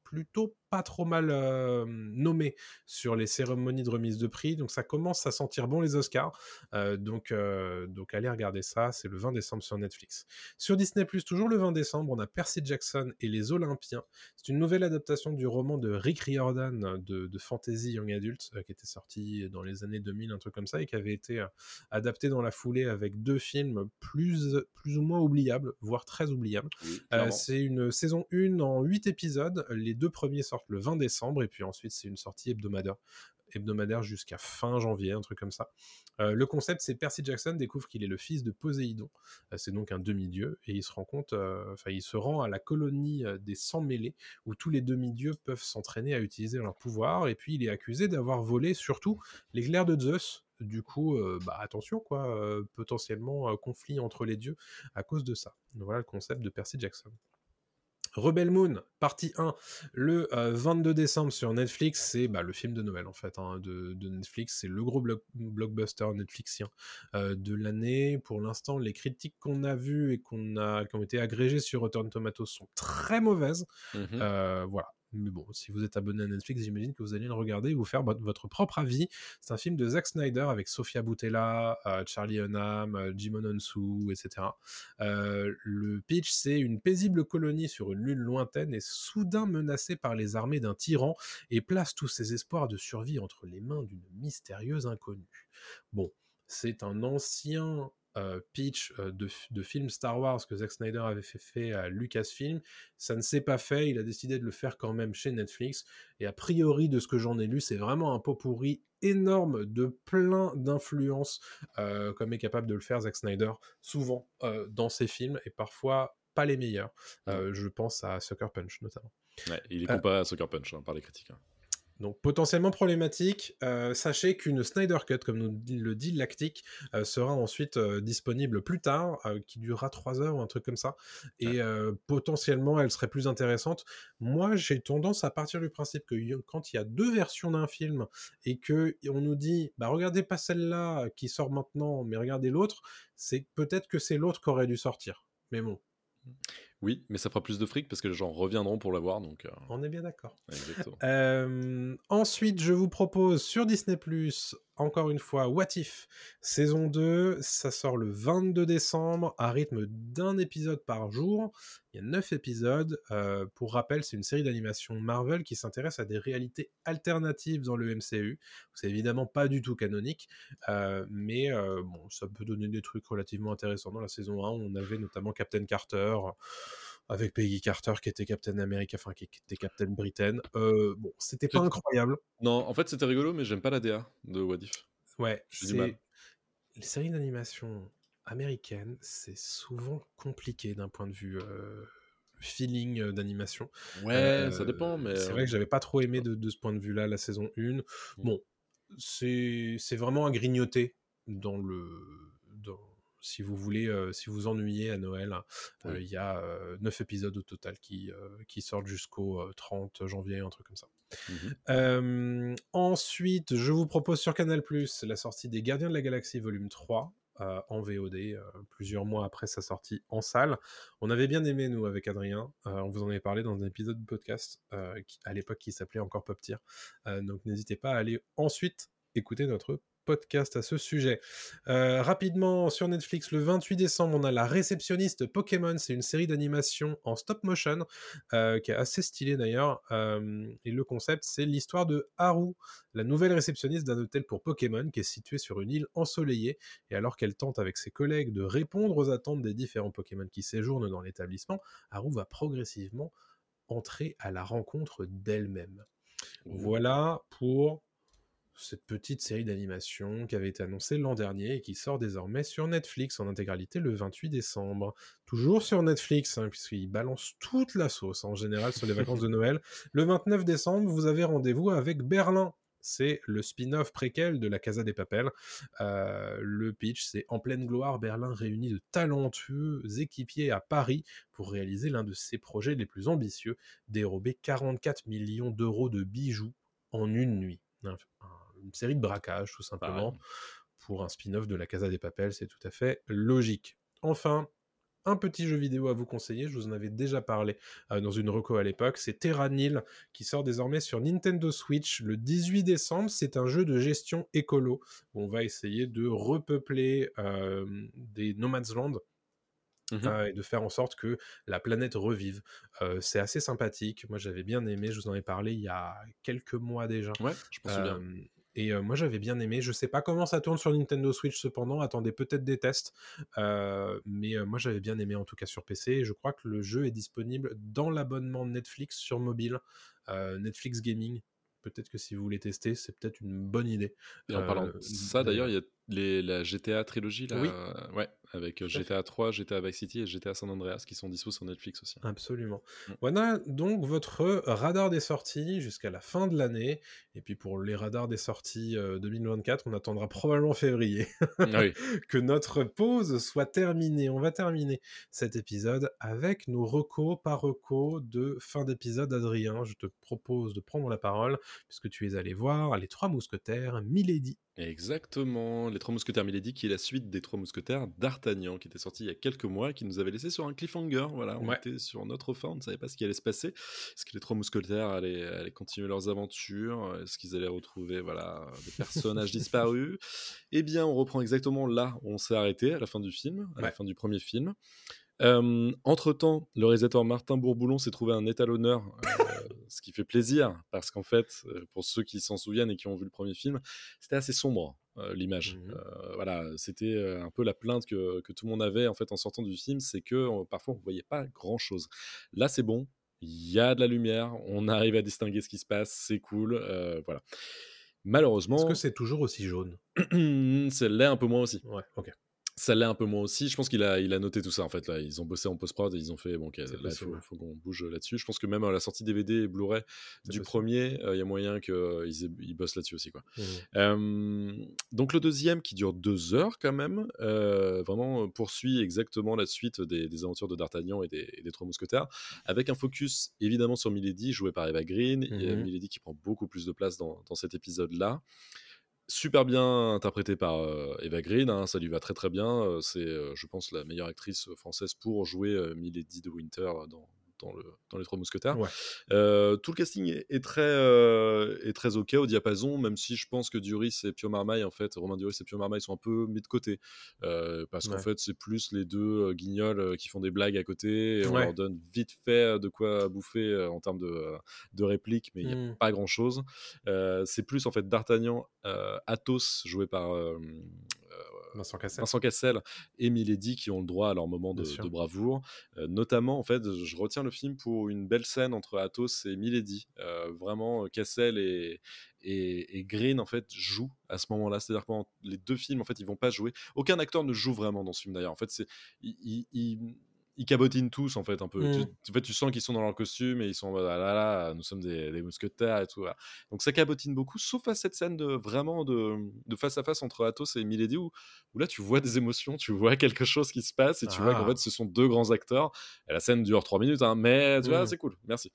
plutôt pas trop mal euh, nommé sur les cérémonies de remise de prix, donc ça commence à sentir bon les Oscars. Euh, donc, euh, donc allez regarder ça, c'est le 20 décembre sur Netflix. Sur Disney+, toujours le 20 décembre, on a Percy Jackson et les Olympiens. C'est une nouvelle adaptation du roman de Rick Riordan de, de fantasy young adult qui était sorti dans les années 2000, un truc comme ça, et qui avait été adapté dans la foulée avec deux films plus, plus ou moins oubliables, voire très oubliables. Oui, c'est une saison 1 en 8 épisodes. Les deux premiers le 20 décembre et puis ensuite c'est une sortie hebdomadaire hebdomadaire jusqu'à fin janvier, un truc comme ça. Euh, le concept, c'est Percy Jackson découvre qu'il est le fils de Poséidon. Euh, c'est donc un demi-dieu et il se rend compte, euh, enfin, se rend à la colonie des sans mêlés où tous les demi-dieux peuvent s'entraîner à utiliser leur pouvoir. Et puis il est accusé d'avoir volé surtout l'éclair de Zeus. Du coup, bah attention quoi, potentiellement conflit entre les dieux à cause de ça. Voilà le concept de Percy Jackson. Rebel Moon, partie 1, le euh, 22 décembre sur Netflix, c'est bah, le film de Noël en fait hein, de, de Netflix, c'est le gros block- blockbuster Netflixien euh, de l'année. Pour l'instant, les critiques qu'on a vues et qu'on a, qui ont été agrégées sur Rotten Tomatoes sont très mauvaises. Mhm. Euh, voilà. Mais bon, si vous êtes abonné à Netflix, j'imagine que vous allez le regarder et vous faire votre- propre avis. C'est un film de Zack Snyder avec Sofia Boutella, euh, Charlie Hunnam, euh, Jimon Onsu, etc. Euh, le pitch, c'est une paisible colonie sur une lune lointaine est soudain menacée par les armées d'un tyran et place tous ses espoirs de survie entre les mains d'une mystérieuse inconnue. Bon, c'est un ancien euh, pitch euh, de, de film Star Wars que Zack Snyder avait fait, fait à Lucasfilm. Ça ne s'est pas fait, il a décidé de le faire quand même chez Netflix. Et a priori, de ce que j'en ai lu, c'est vraiment un pot pourri énorme de plein d'influences, euh, comme est capable de le faire Zack Snyder, souvent euh, dans ses films, et parfois pas les meilleurs. Je pense à Sucker Punch notamment. Ouais, il est comparé à Sucker Punch hein, par les critiques. hein. Donc potentiellement problématique. Euh, sachez qu'une Snyder Cut, comme nous le dit Lactic, euh, sera ensuite euh, disponible plus tard, qui durera 3 heures ou un truc comme ça. Et euh, potentiellement, elle serait plus intéressante. Moi, j'ai tendance à partir du principe que quand il y a deux versions d'un film et que on nous dit, bah regardez pas celle-là qui sort maintenant, mais regardez l'autre, c'est peut-être que c'est l'autre qui aurait dû sortir. Mais bon, Oui, mais ça fera plus de fric parce que les gens reviendront pour la voir, donc euh, on est bien d'accord. exactement. Euh, en ensuite, je vous propose sur Disney ⁇ encore une fois, What If, saison 2, ça sort le 22 décembre à rythme d'un épisode par jour. Il y a 9 épisodes. Euh, pour rappel, c'est une série d'animation Marvel qui s'intéresse à des réalités alternatives dans le MCU. C'est évidemment pas du tout canonique, mais bon, ça peut donner des trucs relativement intéressants. Dans la saison 1, on avait notamment Captain Carter avec Peggy Carter qui était Captain America, enfin qui était Captain Britain. Euh, bon, c'était pas incroyable. Non, en fait c'était rigolo, mais j'aime pas la DA de Wadif. Ouais, c'est les séries d'animation américaines, c'est souvent compliqué d'un point de vue euh, feeling euh, d'animation. Ouais, ça dépend, mais c'est vrai que j'avais pas trop aimé de, de ce point de vue-là la saison 1. Mmh. Bon, c'est vraiment à grignoter dans le si vous voulez, euh, si vous ennuyez à Noël, euh, il y a 9 épisodes au total qui, qui sortent jusqu'au 30 janvier, un truc comme ça. Mmh ensuite, je vous propose sur Canal la sortie des Gardiens de la Galaxie volume 3. en VOD, plusieurs mois après sa sortie en salle. On avait bien aimé, nous, avec Adrien. on vous en avait parlé dans un épisode de podcast, à l'époque qui s'appelait encore Pop Tier. donc n'hésitez pas à aller ensuite écouter notre podcast à ce sujet. Euh, rapidement, sur Netflix, le 28 décembre, on a La réceptionniste Pokémon. C'est une série d'animation en stop motion euh, qui est assez stylée d'ailleurs. Euh, et le concept, c'est l'histoire de Haru, la nouvelle réceptionniste d'un hôtel pour Pokémon qui est situé sur une île ensoleillée. Et alors qu'elle tente avec ses collègues de répondre aux attentes des différents Pokémon qui séjournent dans l'établissement, Haru va progressivement entrer à la rencontre d'elle-même. Voilà pour cette petite série d'animation qui avait été annoncée l'an dernier et qui sort désormais sur Netflix en intégralité le 28 décembre. Toujours sur Netflix, hein, puisqu'ils balancent toute la sauce en général sur les vacances de Noël. Le 29 décembre, vous avez rendez-vous avec Berlin. C'est le spin-off préquel de la Casa des Papels. Euh, le pitch, c'est en pleine gloire, Berlin réunit de talentueux équipiers à Paris pour réaliser l'un de ses projets les plus ambitieux, dérober 44 millions d'euros de bijoux en une nuit une série de braquages, tout simplement. Pour un spin-off de la Casa des Papels, c'est tout à fait logique. Enfin, un petit jeu vidéo à vous conseiller, je vous en avais déjà parlé euh, dans une reco à l'époque, c'est Terra Nil qui sort désormais sur Nintendo Switch le 18 décembre. C'est un jeu de gestion écolo. on va essayer de repeupler euh, des Nomad's Land. Mmh euh, et de faire en sorte que la planète revive. c'est assez sympathique. Moi, j'avais bien aimé. Je vous en ai parlé il y a quelques mois déjà. Ouais, je pense bien. Et moi, j'avais bien aimé. Je sais pas comment ça tourne sur Nintendo Switch cependant. Attendez peut-être des tests. mais moi, j'avais bien aimé en tout cas sur PC. Et je crois que le jeu est disponible dans l'abonnement Netflix sur mobile. Netflix Gaming. Peut-être que si vous voulez tester, c'est peut-être une bonne idée. Et en parlant de ça, d'ailleurs, il y a les, la GTA trilogie, là, oui. ouais, avec GTA 3, GTA Vice City et GTA San Andreas qui sont dissous sur Netflix aussi. Absolument. Mm. Voilà donc votre radar des sorties jusqu'à la fin de l'année. Et puis pour les radars des sorties 2024, on attendra probablement février que notre pause soit terminée. On va terminer cet épisode avec nos recos par recos de fin d'épisode. Adrien, je te propose de prendre la parole puisque tu es allé voir Les Trois Mousquetaires, Milady Exactement, Les Trois Mousquetaires Milady, qui est la suite des Trois Mousquetaires d'Artagnan, qui était sorti il y a quelques mois et qui nous avait laissé sur un cliffhanger. Voilà, on était sur notre fin, on ne savait pas ce qui allait se passer. Est-ce que les Trois Mousquetaires allaient, continuer leurs aventures? Est-ce qu'ils allaient retrouver voilà, des personnages disparus? Eh bien, on reprend exactement là où on s'est arrêté à la fin du film, à la fin du premier film. Entre-temps, le réalisateur Martin Bourboulon s'est trouvé un étalonneur, euh, ce qui fait plaisir, parce qu'en fait, euh, pour ceux qui s'en souviennent et qui ont vu le premier film, c'était assez sombre. Euh, l'image. Mmh voilà, c'était un peu la plainte que, que, tout le monde avait en fait en sortant du film, c'est que parfois on voyait pas grand chose. Là, c'est bon, il y a de la lumière, on arrive à distinguer ce qui se passe, c'est cool, voilà. Malheureusement. Est-ce que c'est toujours aussi jaune? C'est l'est un peu moins aussi. Ouais, ok ça l'est un peu moins aussi. Je pense qu'il a, il a noté tout ça en fait. Là, ils ont bossé en post-prod et ils ont fait bon, il faut, qu'on bouge là-dessus. Je pense que même à la sortie DVD et Blu-ray du premier, euh, il y a moyen qu'ils euh, ils bossent là-dessus aussi. Quoi. Mmh. donc le deuxième qui dure deux heures quand même, euh, vraiment poursuit exactement la suite des, aventures de D'Artagnan et des, Trois Mousquetaires, avec un focus évidemment sur Milady, joué par Eva Green. Il y a mmh Milady qui prend beaucoup plus de place dans, dans cet épisode-là super bien interprété par Eva Green, hein, ça lui va très très bien. c'est, je pense, la meilleure actrice française pour jouer Milady de Winter dans, dans, le, dans les Trois Mousquetaires. Ouais. Euh, tout le casting est, est très, euh, est très ok au diapason, même si je pense que Duris et Pio Marmaille, en fait, Romain Duris et Pio Marmaille sont un peu mis de côté. Euh, parce qu'en fait, c'est plus les deux guignols qui font des blagues à côté, et on Ouais. leur donne vite fait de quoi bouffer en termes de, de répliques, mais il n'y a Mm. pas grand chose. c'est plus en fait D'Artagnan, Athos, joué par Vincent Cassel. Vincent Cassel et Milady qui ont le droit à leur moment de, bravoure. Euh, notamment, en fait, je retiens le film pour une belle scène entre Athos et Milady. Euh, vraiment, Cassel et, et, et Green, en fait, jouent à ce moment-là. C'est-à-dire que les deux films, en fait, ils vont pas jouer. Aucun acteur ne joue vraiment dans ce film, d'ailleurs. En fait, c'est... Ils, cabotinent tous en fait un peu. Tu, en fait, tu sens qu'ils sont dans leur costume et ils sont ah là là, nous sommes des, des mousquetaires et tout. voilà. Donc ça cabotine beaucoup, sauf à cette scène de vraiment de, de face à face entre Athos et Milady où, où là tu vois des émotions, tu vois quelque chose qui se passe et tu vois qu'en Ah. fait ce sont deux grands acteurs. Et la scène dure trois minutes, hein, mais tu vois, Mm. c'est cool, merci.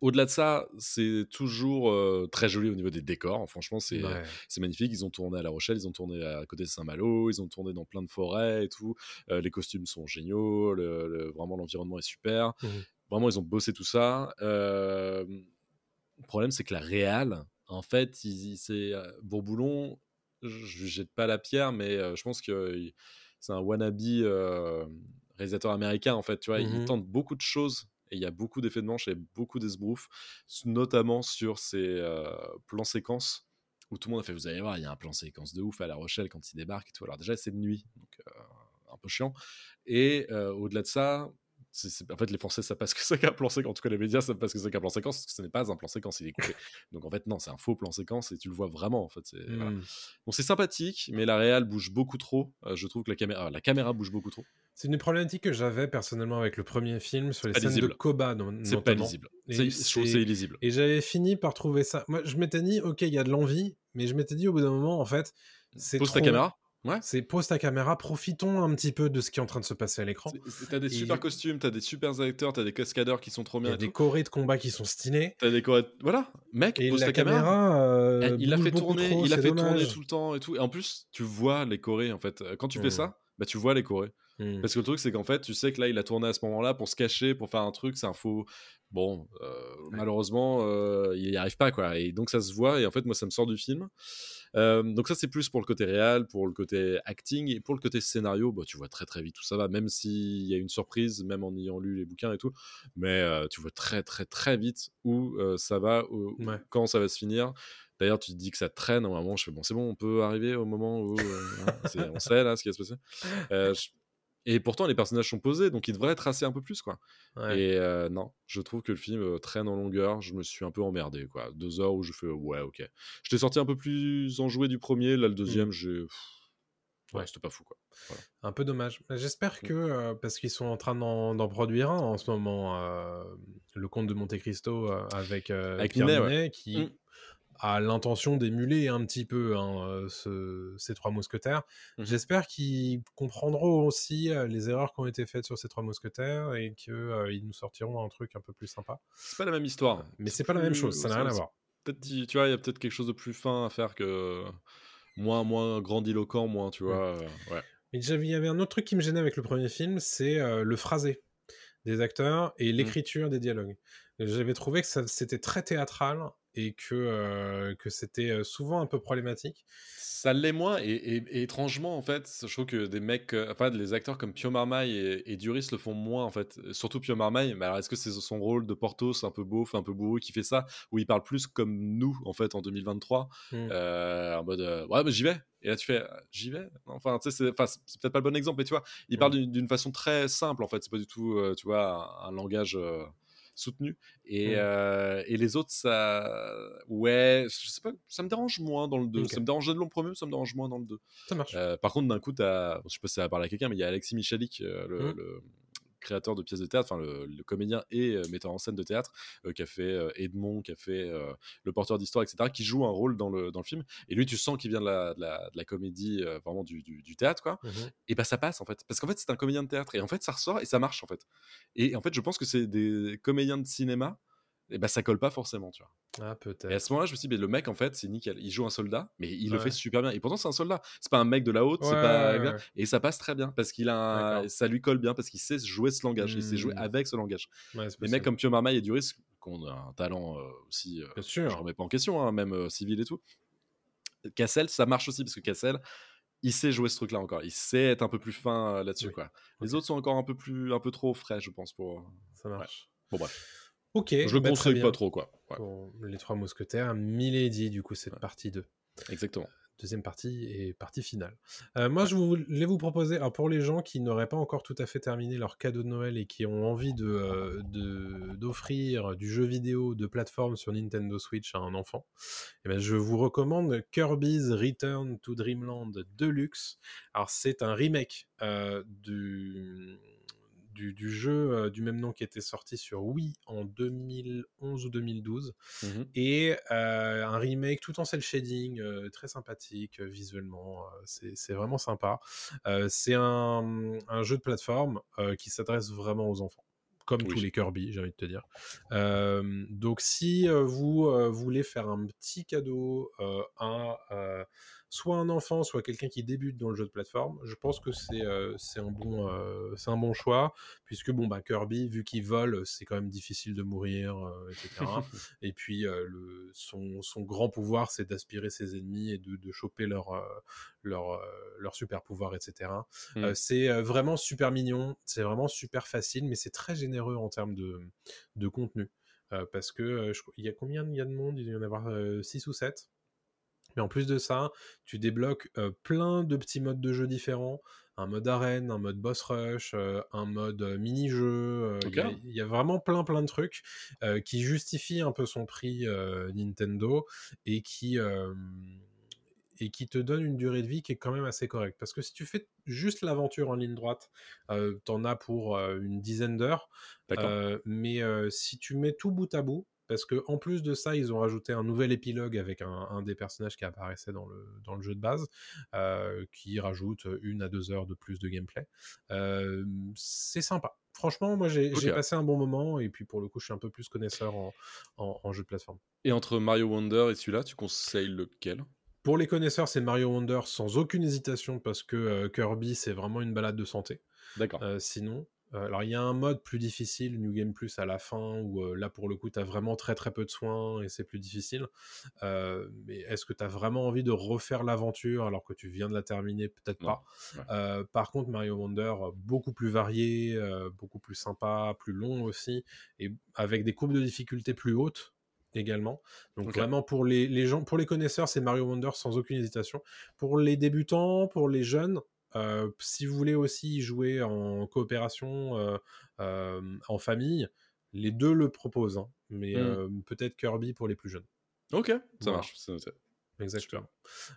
Au-delà de ça, c'est toujours euh, très joli au niveau des décors. Franchement, c'est Ouais. c'est magnifique. Ils ont tourné à La Rochelle, ils ont tourné à côté de Saint-Malo, ils ont tourné dans plein de forêts et tout. Euh, les costumes sont géniaux, le- le- vraiment l'environnement est super. Mhm. Vraiment, ils ont bossé tout ça. Euh, le problème, c'est que la réal, en fait, il, il- c'est Bourboulon. Je lui jette pas la pierre, mais je pense que il- c'est un wannabe réalisateur américain. En fait, tu vois, il Mhm. tente beaucoup de choses. Et il y a beaucoup d'effets de manche et beaucoup d'esbroufs, notamment sur ses euh, plans séquences où tout le monde a fait Vous allez voir, il y a un plan séquence de ouf à La Rochelle quand il débarque et tout. Alors, déjà, c'est de nuit, donc euh, un peu chiant. Et euh, au-delà de ça, en fait, les Français savent pas ce que c'est qu'un plan séquence. En tout cas, les médias savent pas ce que c'est qu'un plan séquence, parce que ce n'est pas un plan séquence, il est coupé. Donc, en fait, non, c'est un faux plan séquence et tu le vois vraiment. En fait, c'est. Mm. C'est sympathique, mais la réal bouge beaucoup trop. Euh, je trouve que la caméra, la caméra bouge beaucoup trop. C'est une problématique que j'avais personnellement avec le premier film sur les scènes de. Koba, C'est pas lisible. C'est- illisible. Et j'avais fini par trouver ça. Moi, je m'étais dit, ok, il y a de l'envie, mais je m'étais dit au bout d'un moment, en fait, c'est Pose ta trop- caméra. Ouais. C'est pose ta caméra, profitons un petit peu de ce qui est en train de se passer à l'écran. T'as des Et- super costumes, t'as des super acteurs, t'as des cascadeurs qui sont trop bien. et des tout. chorés de combat qui sont stylés. T'as des choré- Voilà, mec, Et pose la ta caméra, caméra. euh, Eh, il a fait tourner, trop, il a fait tourner tout le temps et tout. Et en plus, tu vois les chorés en fait. Quand tu fais ça, bah tu vois les chorés. Mm. Parce que le truc, c'est qu'en fait, tu sais que là, il a tourné à ce moment-là pour se cacher, pour faire un truc, c'est un faux. Bon, euh, malheureusement, euh, il n'y arrive pas, quoi. Et donc, ça se voit, et en fait, moi, ça me sort du film. Euh, donc, ça, c'est plus pour le côté réel, pour le côté acting, et pour le côté scénario, bah, tu vois très, très vite où ça va, même s'il y a une surprise, même en ayant lu les bouquins et tout. Mais tu vois très, très, très vite où ça va, où- Ouais. quand ça va se finir. D'ailleurs, tu te dis que ça traîne. À un moment, je fais bon, c'est bon, on peut arriver au moment où euh, hein, on sait là ce qui va se passer. Euh, je- Et pourtant, les personnages sont posés, donc ils devraient tracer un peu plus, quoi. Ouais. Et euh, non, je trouve que le film euh, traîne en longueur. Je me suis un peu emmerdé, quoi. Deux heures où je fais ouais, ok. Je t'ai sorti un peu plus enjoué du premier. Là, le deuxième, j'ai. pff, Ouais, Ouais. c'était pas fou, quoi. Un peu dommage. J'espère Mm. que, euh, parce qu'ils sont en train d'en produire un en ce moment, euh, le comte de Monte Cristo euh, avec, Avec ouais. Qui Mm. A l'intention d'émuler un petit peu hein, euh, ce- ces trois mousquetaires. Mhm. J'espère qu'ils comprendront aussi euh, les erreurs qui ont été faites sur ces trois mousquetaires et qu'ils nous sortiront un truc un peu plus sympa. C'est pas la même histoire. Mais c'est pas la même chose, ça n'a rien à voir. Peut-être, tu vois, il y a peut-être quelque chose de plus fin à faire que moins, moins grandiloquent, moins, tu vois. euh, ouais. Mais j'avais- il y avait un autre truc qui me gênait avec le premier film, c'est euh, le phrasé des acteurs et Mmh. l'écriture des dialogues. J'avais trouvé que c'était très théâtral et que, euh, que c'était souvent un peu problématique. Ça l'est moins, et, et- et étrangement, en fait, je trouve que des mecs, enfin, les acteurs comme Pio Marmaille et, et Duris le font moins, en fait. Surtout Pio Marmaille, mais alors est-ce que c'est son rôle de Portos, un peu beauf, un peu bourru, qui fait ça, où il parle plus comme nous, en fait, en 2023, Mm. euh, en mode, euh, ouais, mais j'y vais. Et là, tu fais, euh, j'y vais? Enfin, tu sais, c'est peut-être pas le bon exemple, mais tu vois, il parle d'une- d'une façon très simple, en fait. C'est pas du tout, euh, tu vois, un, un langage. euh, soutenu. Et, euh, et les autres ça ouais je sais pas ça me dérange moins dans le 2 Ok. ça me dérangeait de long premier ça me dérange moins dans le 2 Ça marche. euh, par contre, d'un coup, t'as, je sais pas si ça va parler à quelqu'un, mais il y a Alexis Michalik, euh, le, le créateur de pièces de théâtre, enfin le, le comédien et euh, metteur en scène de théâtre, euh, qui a fait euh, Edmond, qui a fait Le Porteur d'Histoire, etc., qui joue un rôle dans le, dans le film. Et lui, tu sens qu'il vient de la, de la, de la comédie, vraiment du, du, du théâtre, quoi. Mhm. Et bah ça passe, en fait. Parce qu'en fait, c'est un comédien de théâtre. Et en fait, ça ressort et ça marche, en fait. Et en fait, je pense que c'est des comédiens de cinéma et ben ça colle pas forcément, tu vois. Ah, Et à ce moment-là, je me suis dit, mais le mec, en fait, c'est nickel. Il joue un soldat, mais il le Ouais. fait super bien. Et pourtant, c'est un soldat. C'est pas un mec de la haute, c'est Ouais, pas. ouais, ouais. Et ça passe très bien parce qu'il a un- ça lui colle bien parce qu'il sait jouer ce langage. Il sait jouer Hmm. avec ce langage. Ouais, Les mecs comme Pio Marmaille et Duris, qui ont un talent euh, aussi, euh, Bien je sûr. remets pas en question, hein, même euh, civil et tout. Cassel, ça marche aussi parce que Cassel, il sait jouer ce truc-là encore. Il sait être un peu plus fin euh, là-dessus, Oui. quoi. Les autres sont encore un peu plus, un peu trop frais, je pense. Pour. Ça marche. Bon bref, Ok. je le bah, conseille bien. pas trop, quoi. Ouais, Pour les trois mousquetaires, Milady, du coup, cette Ouais. partie 2. exactement. Deuxième partie et partie finale. Euh, moi, je voulais vous proposer, alors pour les gens qui n'auraient pas encore tout à fait terminé leur cadeau de Noël et qui ont envie de, euh, de- d'offrir du jeu vidéo de plateforme sur Nintendo Switch à un enfant, eh ben, je vous recommande Kirby's Return to Dreamland Deluxe. Alors, c'est un remake euh, du, du, du jeu euh, du même nom qui était sorti sur Wii en 2011 ou 2012 Mhm. et euh, un remake tout en cel shading, euh, très sympathique visuellement, c'est c'est vraiment sympa. C'est un, un jeu de plateforme qui s'adresse vraiment aux enfants. Comme Oui. tous les Kirby, j'ai envie de te dire. Euh, donc, si vous euh, voulez faire un petit cadeau euh, à soit un enfant, soit quelqu'un qui débute dans le jeu de plateforme, je pense que c'est euh, un, bon, euh, un bon choix, puisque bon, bah, Kirby, vu qu'il vole, c'est quand même difficile de mourir, euh, etc. Et puis, le, son, son grand pouvoir, c'est d'aspirer ses ennemis et de, de choper leur, leur, leur super pouvoir, etc. Mm. C'est vraiment super mignon, c'est vraiment super facile, mais c'est très généreux en termes de, de contenu. Parce que il y a combien il y a de monde? Il doit y en avoir 6 ou 7. Mais en plus de ça, tu débloques euh, plein de petits modes de jeu différents. Un mode arène, un mode boss rush, euh, un mode mini-jeu. Il y a- y, vraiment plein plein de trucs qui justifient un peu son prix Nintendo et qui, et qui te donne une durée de vie qui est quand même assez correcte. Parce que si tu fais juste l'aventure en ligne droite, euh, t'en as pour euh, une dizaine d'heures. Euh, mais si tu mets tout bout à bout, parce que en plus de ça, ils ont rajouté un nouvel épilogue avec un, un des personnages qui apparaissait dans le, dans le jeu de base, euh, qui rajoute une à deux heures de plus de gameplay. Euh, c'est sympa. Franchement, moi j'ai passé un bon moment et puis pour le coup, je suis un peu plus connaisseur en, en- en jeu de plateforme. Et entre Mario Wonder et celui-là, tu conseilles lequel? Pour les connaisseurs, c'est Mario Wonder sans aucune hésitation parce que euh, Kirby, c'est vraiment une balade de santé. D'accord. Euh, sinon, alors il y a un mode plus difficile, New Game Plus à la fin, où euh, là pour le coup tu as vraiment très très peu de soins et c'est plus difficile. Euh, mais est-ce que tu as vraiment envie de refaire l'aventure alors que tu viens de la terminer? Peut-être pas. Ouais. Euh, par contre, Mario Wonder, euh, beaucoup plus varié, euh, beaucoup plus sympa, plus long aussi, et avec des courbes de difficulté plus hautes également. Donc vraiment pour les, les gens, pour les connaisseurs, c'est Mario Wonder sans aucune hésitation. Pour les débutants, pour les jeunes, euh, si vous voulez aussi jouer en coopération, en famille, les deux le proposent, hein. mais Mm. euh, peut-être Kirby pour les plus jeunes. Ok, ça Voilà. marche. Exactement.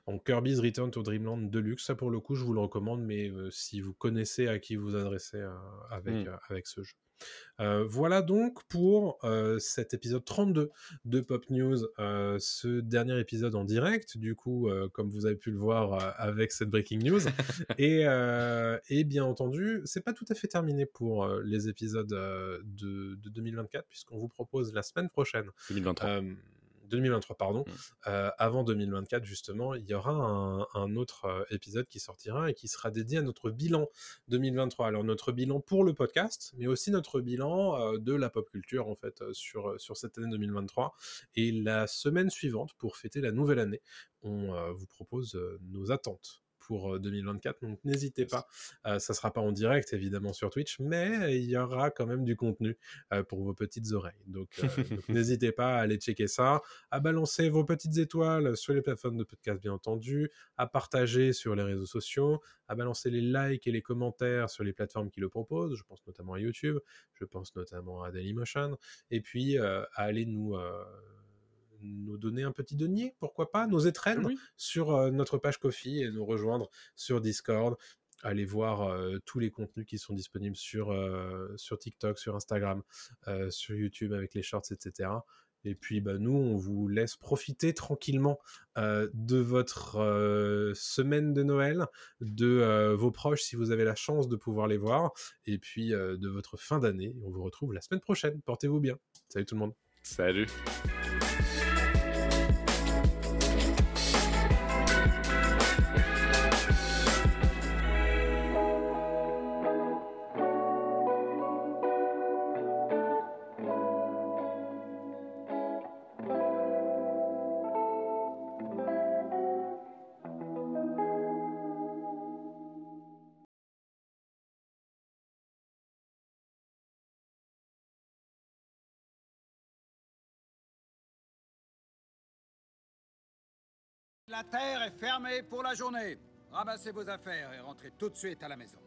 Donc Kirby's Return to Dreamland Deluxe, ça pour le coup, je vous le recommande, mais euh, si vous connaissez à qui vous adressez euh, avec, Mm. euh, avec ce jeu. Voilà donc pour cet épisode 32 de Pop News, ce dernier épisode en direct, du coup, comme vous avez pu le voir avec cette breaking news. et, et bien entendu, c'est pas tout à fait terminé pour les épisodes de, de 2024, puisqu'on vous propose la semaine prochaine 2023. Euh, 2023, pardon. Mm. Euh, avant 2024, justement, il y aura un, un autre euh, épisode qui sortira et qui sera dédié à notre bilan 2023. Alors, notre bilan pour le podcast, mais aussi notre bilan euh, de la pop culture, en fait, sur, sur cette année 2023. Et la semaine suivante, pour fêter la nouvelle année, on vous propose nos attentes pour euh, 2024. Donc n'hésitez pas, Euh, ça sera pas en direct évidemment sur Twitch, mais il y aura quand même du contenu euh, pour vos petites oreilles. Donc, donc n'hésitez pas à aller checker ça, à balancer vos petites étoiles sur les plateformes de podcast bien entendu, à partager sur les réseaux sociaux, à balancer les likes et les commentaires sur les plateformes qui le proposent. Je pense notamment à YouTube, je pense notamment à Dailymotion, et puis à aller nous nous donner un petit denier, pourquoi pas, nos étrennes Oui. sur euh, notre page Kofi et nous rejoindre sur Discord. Allez voir euh, tous les contenus qui sont disponibles sur, euh, sur TikTok, sur Instagram, euh, sur YouTube avec les shorts, etc. Et puis bah, nous, on vous laisse profiter tranquillement de votre semaine de Noël, de vos proches si vous avez la chance de pouvoir les voir, et puis de votre fin d'année. On vous retrouve la semaine prochaine. Portez-vous bien. Salut tout le monde. Salut. La terre est fermée pour la journée. Ramassez vos affaires et rentrez tout de suite à la maison.